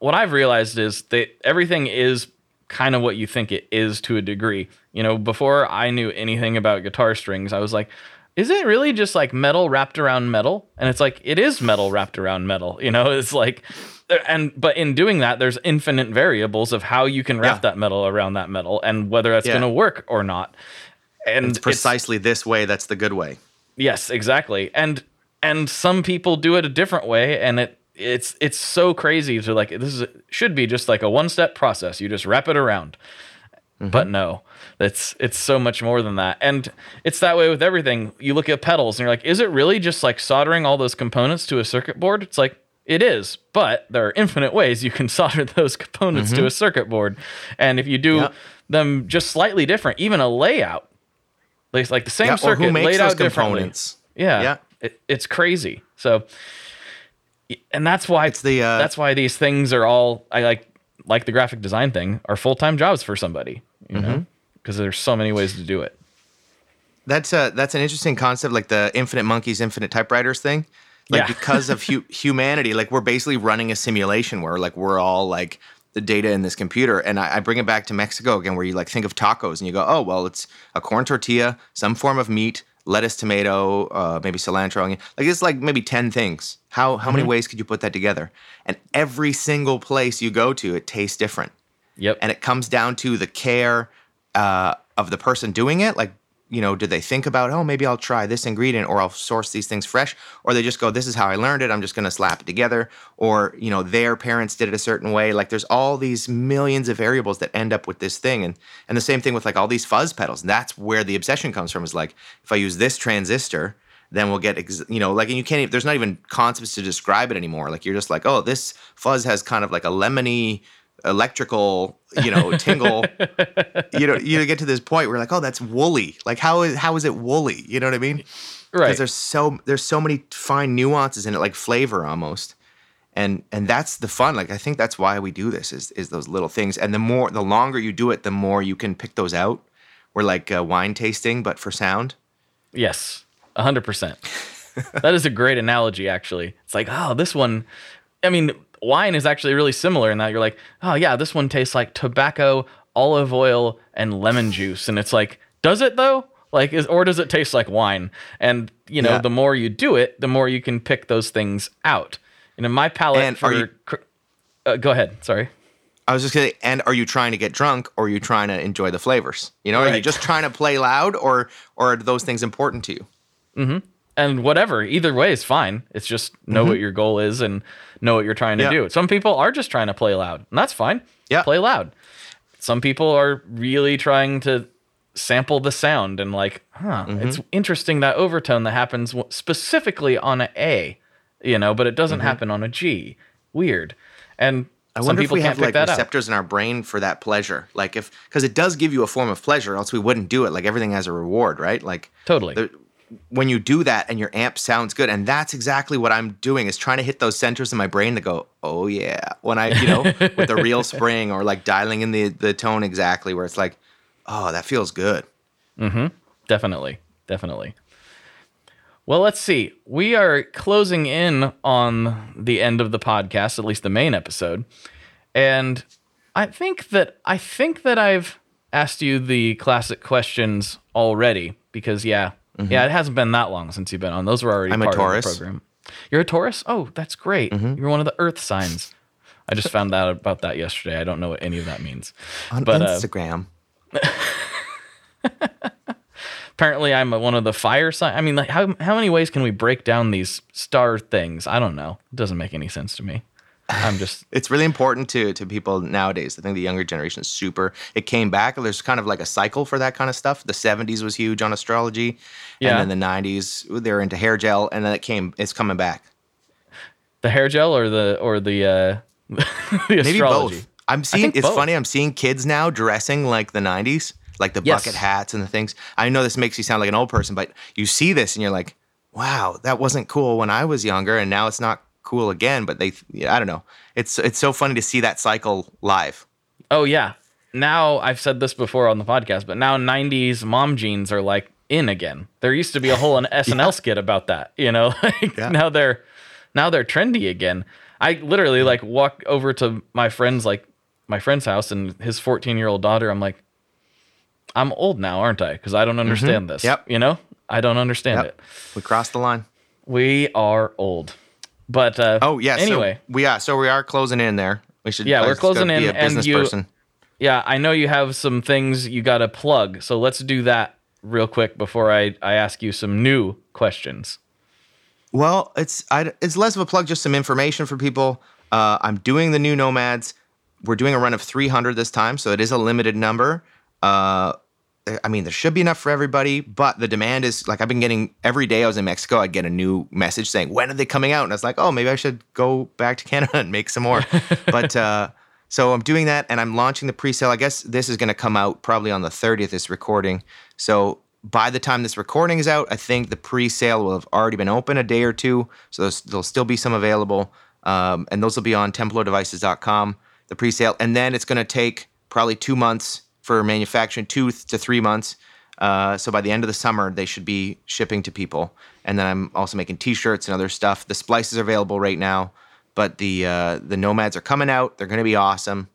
what I've realized is that everything is kind of what you think it is to a degree. You know, before I knew anything about guitar strings, I was like, is it really just like metal wrapped around metal? And it's like, it is metal wrapped around metal. You know, it's like, and but in doing that, there's infinite variables of how you can wrap Yeah. that metal around that metal and whether that's Yeah. going to work or not. And It's precisely this way that's the good way. Yes, exactly. And and some people do it a different way and it it's it's so crazy to like this is should be just like a one step process. You just wrap it around. But mm-hmm. no. It's it's so much more than that. And it's that way with everything. You look at pedals and you're like, is it really just like soldering all those components to a circuit board? It's like it is, but there are infinite ways you can solder those components to a circuit board. And if you do Yep. them just slightly different, even a layout, like, like the same Yeah, circuit laid out differently. components? Yeah, Yeah. It, it's crazy. So, and that's why It's the, uh, that's why these things are all I like like the graphic design thing are full time jobs for somebody. You Mm-hmm. know, because there's so many ways to do it. That's a that's an interesting concept, like the infinite monkeys, infinite typewriters thing. Like Yeah. because of hu- humanity, like we're basically running a simulation where like we're all like the data in this computer. And I, I bring it back to Mexico again, where you like think of tacos and you go, oh well, it's a corn tortilla, some form of meat, lettuce, tomato, uh, maybe cilantro. onion. Like it's like maybe ten things. How how many ways could you put that together? And every single place you go to, it tastes different Yep. and it comes down to the care uh, of the person doing it like you know did they think about oh maybe i'll try this ingredient or i'll source these things fresh or they just go this is how i learned it i'm just going to slap it together or you know their parents did it a certain way. Like there's all these millions of variables that end up with this thing and and the same thing with like all these fuzz pedals. And that's where the obsession comes from is like if i use this transistor then we'll get ex- you know like and you can't even, there's not even concepts to describe it anymore. Like you're just like oh this fuzz has kind of like a lemony electrical you know tingle. You know you get to this point where like oh that's woolly. Like how is how is it woolly? You know what i mean? Right. because there's so there's so many fine nuances in it like flavor almost. And and that's the fun. Like i think that's why we do this is is those little things. And the more the longer you do it the more you can pick those out. We're like uh, wine tasting but for sound. Yes, a hundred percent. That is a great analogy, actually. It's like, oh, this one. I mean, wine is actually really similar in that you're like, oh yeah, this one tastes like tobacco, olive oil, and lemon juice, and it's like, does it though? Like, is or does it taste like wine? And you know, Yeah. the more you do it, the more you can pick those things out. And in my palate, And for you- cr- uh, go ahead. Sorry. I was just gonna. And are you trying to get drunk, or are you trying to enjoy the flavors? You know, are you just trying to play loud, or or are those things important to you? And whatever either way is fine it's just know what your goal is and know what you're trying to Mm-hmm. Yeah. do some people are just trying to play loud and that's fine Yeah. play loud some people are really trying to sample the sound and like huh Mm-hmm. it's interesting that overtone that happens specifically on a a you know but it doesn't happen on a g weird and Mm-hmm. I wonder if people we have like receptors in our brain for that pleasure. Like if because it does give you a form of pleasure, else we wouldn't do it. Like everything has a reward, right? Like totally there- when you do that and your amp sounds good, and that's exactly what I'm doing is trying to hit those centers in my brain to go, oh yeah, when I you know with a real spring or like dialing in the the tone exactly where it's like, oh that feels good. mm-hmm Definitely. Definitely. Well, let's see. We are closing in on the end of the podcast, at least the main episode. And I think that I think that I've asked you the classic questions already because yeah. Yeah, it hasn't been that long since you've been on. Those were already Mm-hmm. I'm a part Taurus. of the program. You're a Taurus? Oh, that's great. Mm-hmm. You're one of the earth signs. I just found out about that yesterday. I don't know what any of that means. On But, uh, Instagram, apparently I'm one of the fire sign. I mean, like how how many ways can we break down these star things? I don't know. It doesn't make any sense to me. I'm just it's really important to to people nowadays. I think the younger generation is super. It came back. There's kind of like a cycle for that kind of stuff. The 70s was huge on astrology, Yeah. and then the 90s they're into hair gel, and then it came. It's coming back. the hair gel or the or the uh the Maybe astrology. both. I'm seeing. It's both. funny. I'm seeing kids now dressing like the 90s, like the Yes. bucket hats and the things. I know this makes you sound like an old person, but you see this and you're like, "Wow, that wasn't cool when I was younger, and now it's not cool again." But they, yeah, I don't know. It's it's so funny to see that cycle live. Oh yeah. Now I've said this before on the podcast, but now 90s mom jeans are like in again. There used to be a whole an SNL skit about that, you know. Like Yeah. now they're now they're trendy again. I literally like walk over to my friend's like my friend's house and his 14-year-old daughter. I'm like I'm old now, aren't I? Cuz I don't understand this. Mm-hmm. Yep. You know? I don't understand Yep. it. We crossed the line. We are old. But uh Oh yeah. Anyway, so we are. So we are closing in there. We should. Yeah, we're closing in, and you- person. Yeah, I know you have some things you got to plug. So let's do that real quick before I, I ask you some new questions. Well, it's I, it's less of a plug, just some information for people. Uh, I'm doing the new Nomads. We're doing a run of 300 this time, so it is a limited number. Uh, I mean, there should be enough for everybody, but the demand is like I've been getting every day I was in Mexico, I'd get a new message saying, when are they coming out? And I was like, oh, maybe I should go back to Canada and make some more. but uh, so I'm doing that and I'm launching the pre sale. I guess this is going to come out probably on the 30th, this recording. So by the time this recording is out, I think the pre sale will have already been open a day or two. So there'll still be some available. Um, and those will be on TemploDevices.com, the pre sale. And then it's going to take probably two months for manufacturing, two to three months. Uh, so by the end of the summer, they should be shipping to people. And then I'm also making T-shirts and other stuff. The splices are available right now, but the uh, the nomads are coming out. They're going to be awesome.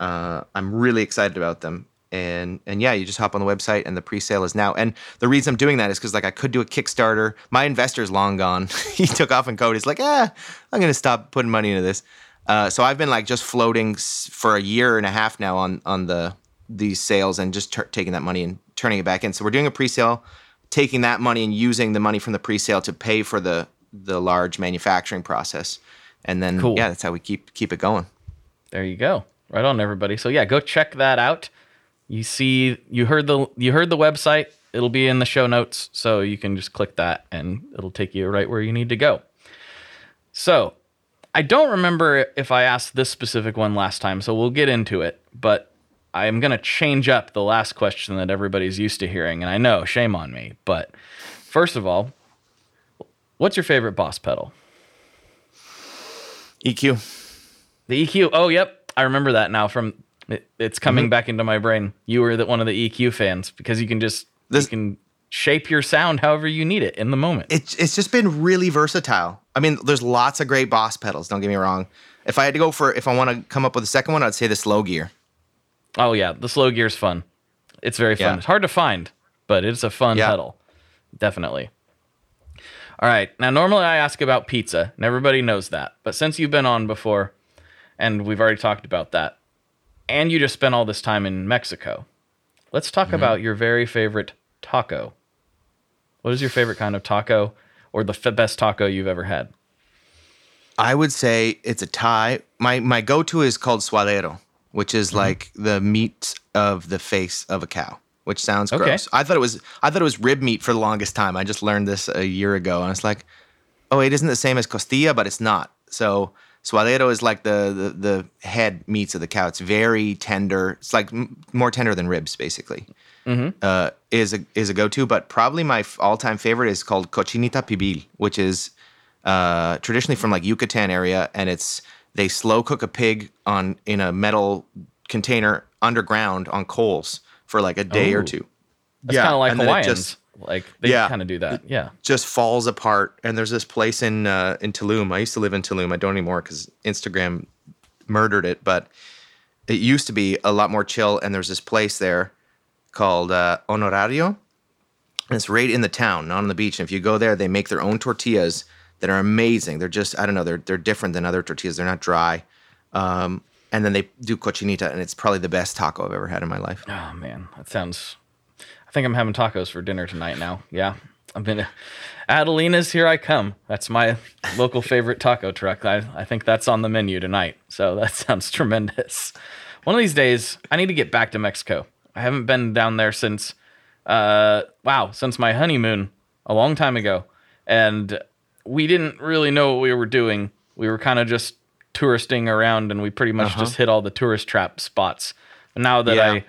Uh, I'm really excited about them. And and yeah, you just hop on the website and the pre-sale is now. And the reason I'm doing that is because like I could do a Kickstarter. My investor's long gone. he took off in code. He's like, ah, I'm going to stop putting money into this. Uh, so I've been like just floating for a year and a half now on on the these sales and just t- taking that money and turning it back in. So we're doing a pre-sale, taking that money and using the money from the pre-sale to pay for the the large manufacturing process. And then cool. yeah, that's how we keep keep it going. There you go. Right on everybody. So yeah, go check that out. You see you heard the you heard the website. It'll be in the show notes, so you can just click that and it'll take you right where you need to go. So, I don't remember if I asked this specific one last time, so we'll get into it. But I'm going to change up the last question that everybody's used to hearing. And I know, shame on me. But first of all, what's your favorite boss pedal? EQ. The EQ. Oh, yep. I remember that now from it, it's coming mm-hmm. back into my brain. You were the, one of the EQ fans because you can just this, you can shape your sound however you need it in the moment. It's it's just been really versatile. I mean, there's lots of great boss pedals, don't get me wrong. If I had to go for if I want to come up with a second one, I'd say the slow gear. Oh yeah, the slow gear's fun. It's very fun. Yeah. It's hard to find, but it's a fun yeah. pedal. Definitely. All right. Now normally I ask about pizza, and everybody knows that. But since you've been on before, and we've already talked about that, and you just spent all this time in Mexico, let's talk mm-hmm. about your very favorite taco. What is your favorite kind of taco, or the f- best taco you've ever had? I would say it's a Thai. My my go to is called suadero which is mm-hmm. like the meat of the face of a cow, which sounds okay. gross. I thought it was I thought it was rib meat for the longest time. I just learned this a year ago, and it's like, oh, it isn't the same as costilla, but it's not. So suadero is like the, the the head meats of the cow. It's very tender. It's like m- more tender than ribs, basically. Mm-hmm. Uh, is a is a go to, but probably my all time favorite is called cochinita pibil, which is uh, traditionally from like Yucatan area, and it's they slow cook a pig on in a metal container underground on coals for like a day Ooh. or two. That's yeah, kind of like Hawaiians. Just, like they yeah, kind of do that. Yeah, just falls apart. And there's this place in uh, in Tulum. I used to live in Tulum. I don't anymore because Instagram murdered it. But it used to be a lot more chill. And there's this place there called uh, Honorio. And it's right in the town, not on the beach. And if you go there, they make their own tortillas that are amazing. They're just I don't know. They're they're different than other tortillas. They're not dry. Um, and then they do cochinita, and it's probably the best taco I've ever had in my life. Oh man, that sounds. I think I'm having tacos for dinner tonight. Now, yeah, I've been. Adelina's here I come. That's my local favorite taco truck. I I think that's on the menu tonight. So that sounds tremendous. One of these days, I need to get back to Mexico. I haven't been down there since, uh, wow, since my honeymoon a long time ago, and we didn't really know what we were doing. We were kind of just touristing around, and we pretty much uh-huh. just hit all the tourist trap spots. Now that yeah. I,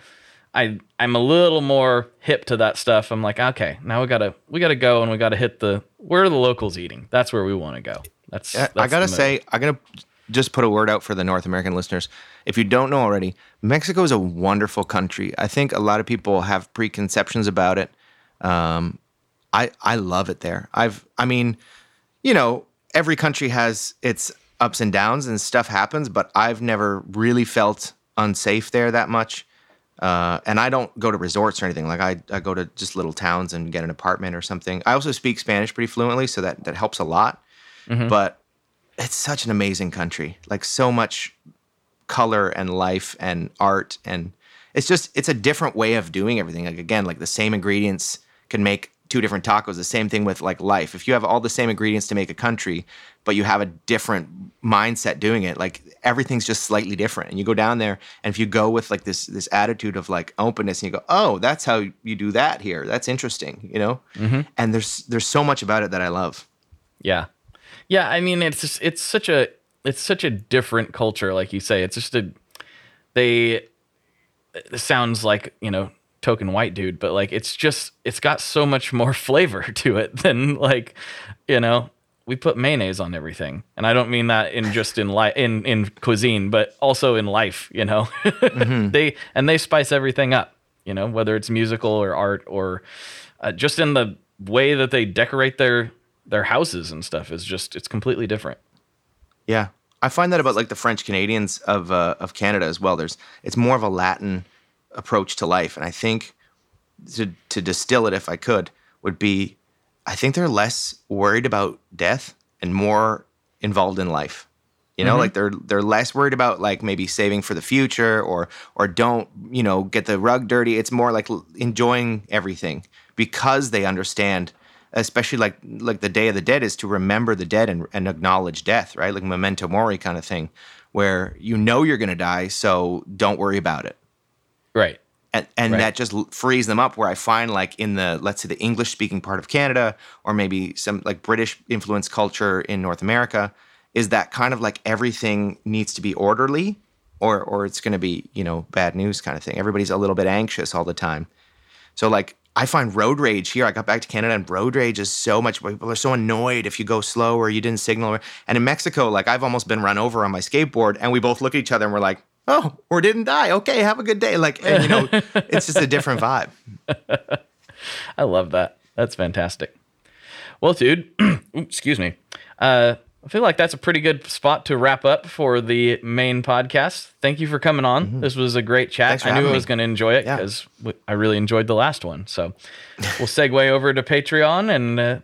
I, I'm a little more hip to that stuff. I'm like, okay, now we gotta we gotta go and we gotta hit the where are the locals eating? That's where we want to go. That's, that's I gotta say, I gotta just put a word out for the North American listeners. If you don't know already, Mexico is a wonderful country. I think a lot of people have preconceptions about it. Um, I I love it there. I've I mean you know, every country has its ups and downs and stuff happens, but I've never really felt unsafe there that much. Uh, and I don't go to resorts or anything. Like I, I go to just little towns and get an apartment or something. I also speak Spanish pretty fluently, so that that helps a lot. Mm-hmm. But it's such an amazing country. Like so much color and life and art and it's just it's a different way of doing everything. Like again, like the same ingredients can make two different tacos. The same thing with like life. If you have all the same ingredients to make a country, but you have a different mindset doing it, like everything's just slightly different. And you go down there, and if you go with like this this attitude of like openness, and you go, oh, that's how you do that here. That's interesting, you know. Mm-hmm. And there's there's so much about it that I love. Yeah, yeah. I mean, it's just, it's such a it's such a different culture, like you say. It's just a they. It sounds like you know token white dude, but like it's just it's got so much more flavor to it than like you know we put mayonnaise on everything, and I don't mean that in just in life in in cuisine, but also in life. You know, mm-hmm. they and they spice everything up. You know, whether it's musical or art or uh, just in the way that they decorate their their houses and stuff is just it's completely different. Yeah, I find that about like the French Canadians of uh, of Canada as well. There's it's more of a Latin approach to life, and I think to to distill it, if I could, would be I think they're less worried about death and more involved in life. You know, mm-hmm. like they're they're less worried about like maybe saving for the future or or don't you know get the rug dirty. It's more like enjoying everything because they understand especially like like the Day of the Dead is to remember the dead and, and acknowledge death, right? Like memento mori kind of thing, where you know you're going to die, so don't worry about it. Right. And, and right. that just frees them up. Where I find like in the let's say the English speaking part of Canada, or maybe some like British influenced culture in North America, is that kind of like everything needs to be orderly, or or it's going to be you know bad news kind of thing. Everybody's a little bit anxious all the time. So like I find road rage here. I got back to Canada and road rage is so much. People are so annoyed if you go slow or you didn't signal. And in Mexico, like I've almost been run over on my skateboard, and we both look at each other and we're like, "Oh, or didn't die. Okay, have a good day." Like, and, you know, it's just a different vibe. I love that. That's fantastic. Well, dude, excuse me. Uh, I feel like that's a pretty good spot to wrap up for the main podcast. Thank you for coming on. Mm-hmm. This was a great chat. I knew I was going to enjoy it because yeah. I really enjoyed the last one. So we'll segue over to Patreon and uh,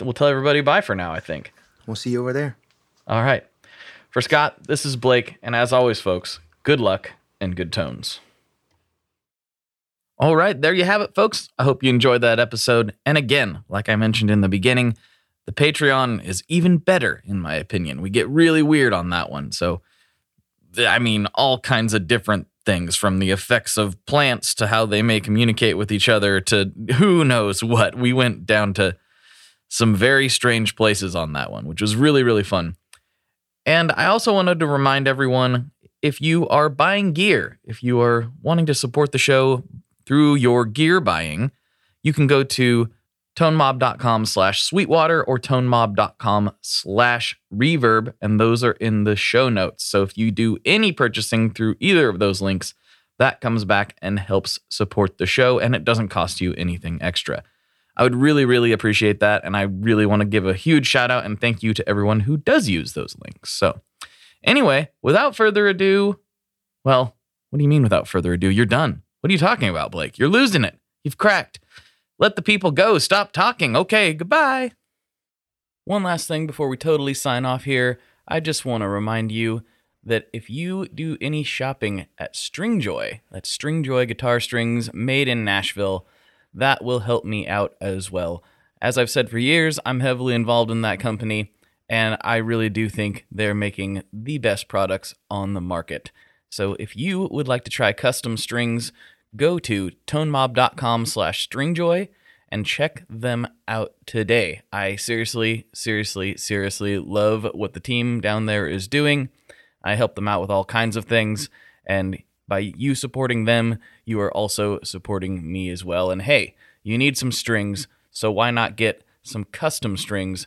we'll tell everybody bye for now, I think. We'll see you over there. All right. For Scott, this is Blake. And as always, folks, good luck and good tones. All right. There you have it, folks. I hope you enjoyed that episode. And again, like I mentioned in the beginning, the Patreon is even better, in my opinion. We get really weird on that one. So, I mean, all kinds of different things from the effects of plants to how they may communicate with each other to who knows what. We went down to some very strange places on that one, which was really, really fun. And I also wanted to remind everyone if you are buying gear, if you are wanting to support the show through your gear buying, you can go to tonemob.com slash sweetwater or tonemob.com slash reverb and those are in the show notes. So if you do any purchasing through either of those links that comes back and helps support the show and it doesn't cost you anything extra. I would really really appreciate that and i really want to give a huge shout out and thank you to everyone who does use those links. So anyway without further ado well what do you mean without further ado you're done what are you talking about blake you're losing it you've cracked let the people go. Stop talking. Okay, goodbye. One last thing before we totally sign off here. I just want to remind you that if you do any shopping at Stringjoy, that's Stringjoy guitar strings made in Nashville, that will help me out as well. As I've said for years, I'm heavily involved in that company, and I really do think they're making the best products on the market. So if you would like to try custom strings, go to tonemob.com slash stringjoy and check them out today. I seriously, seriously, seriously love what the team down there is doing. I help them out with all kinds of things, and by you supporting them, you are also supporting me as well. And hey, you need some strings, so why not get some custom strings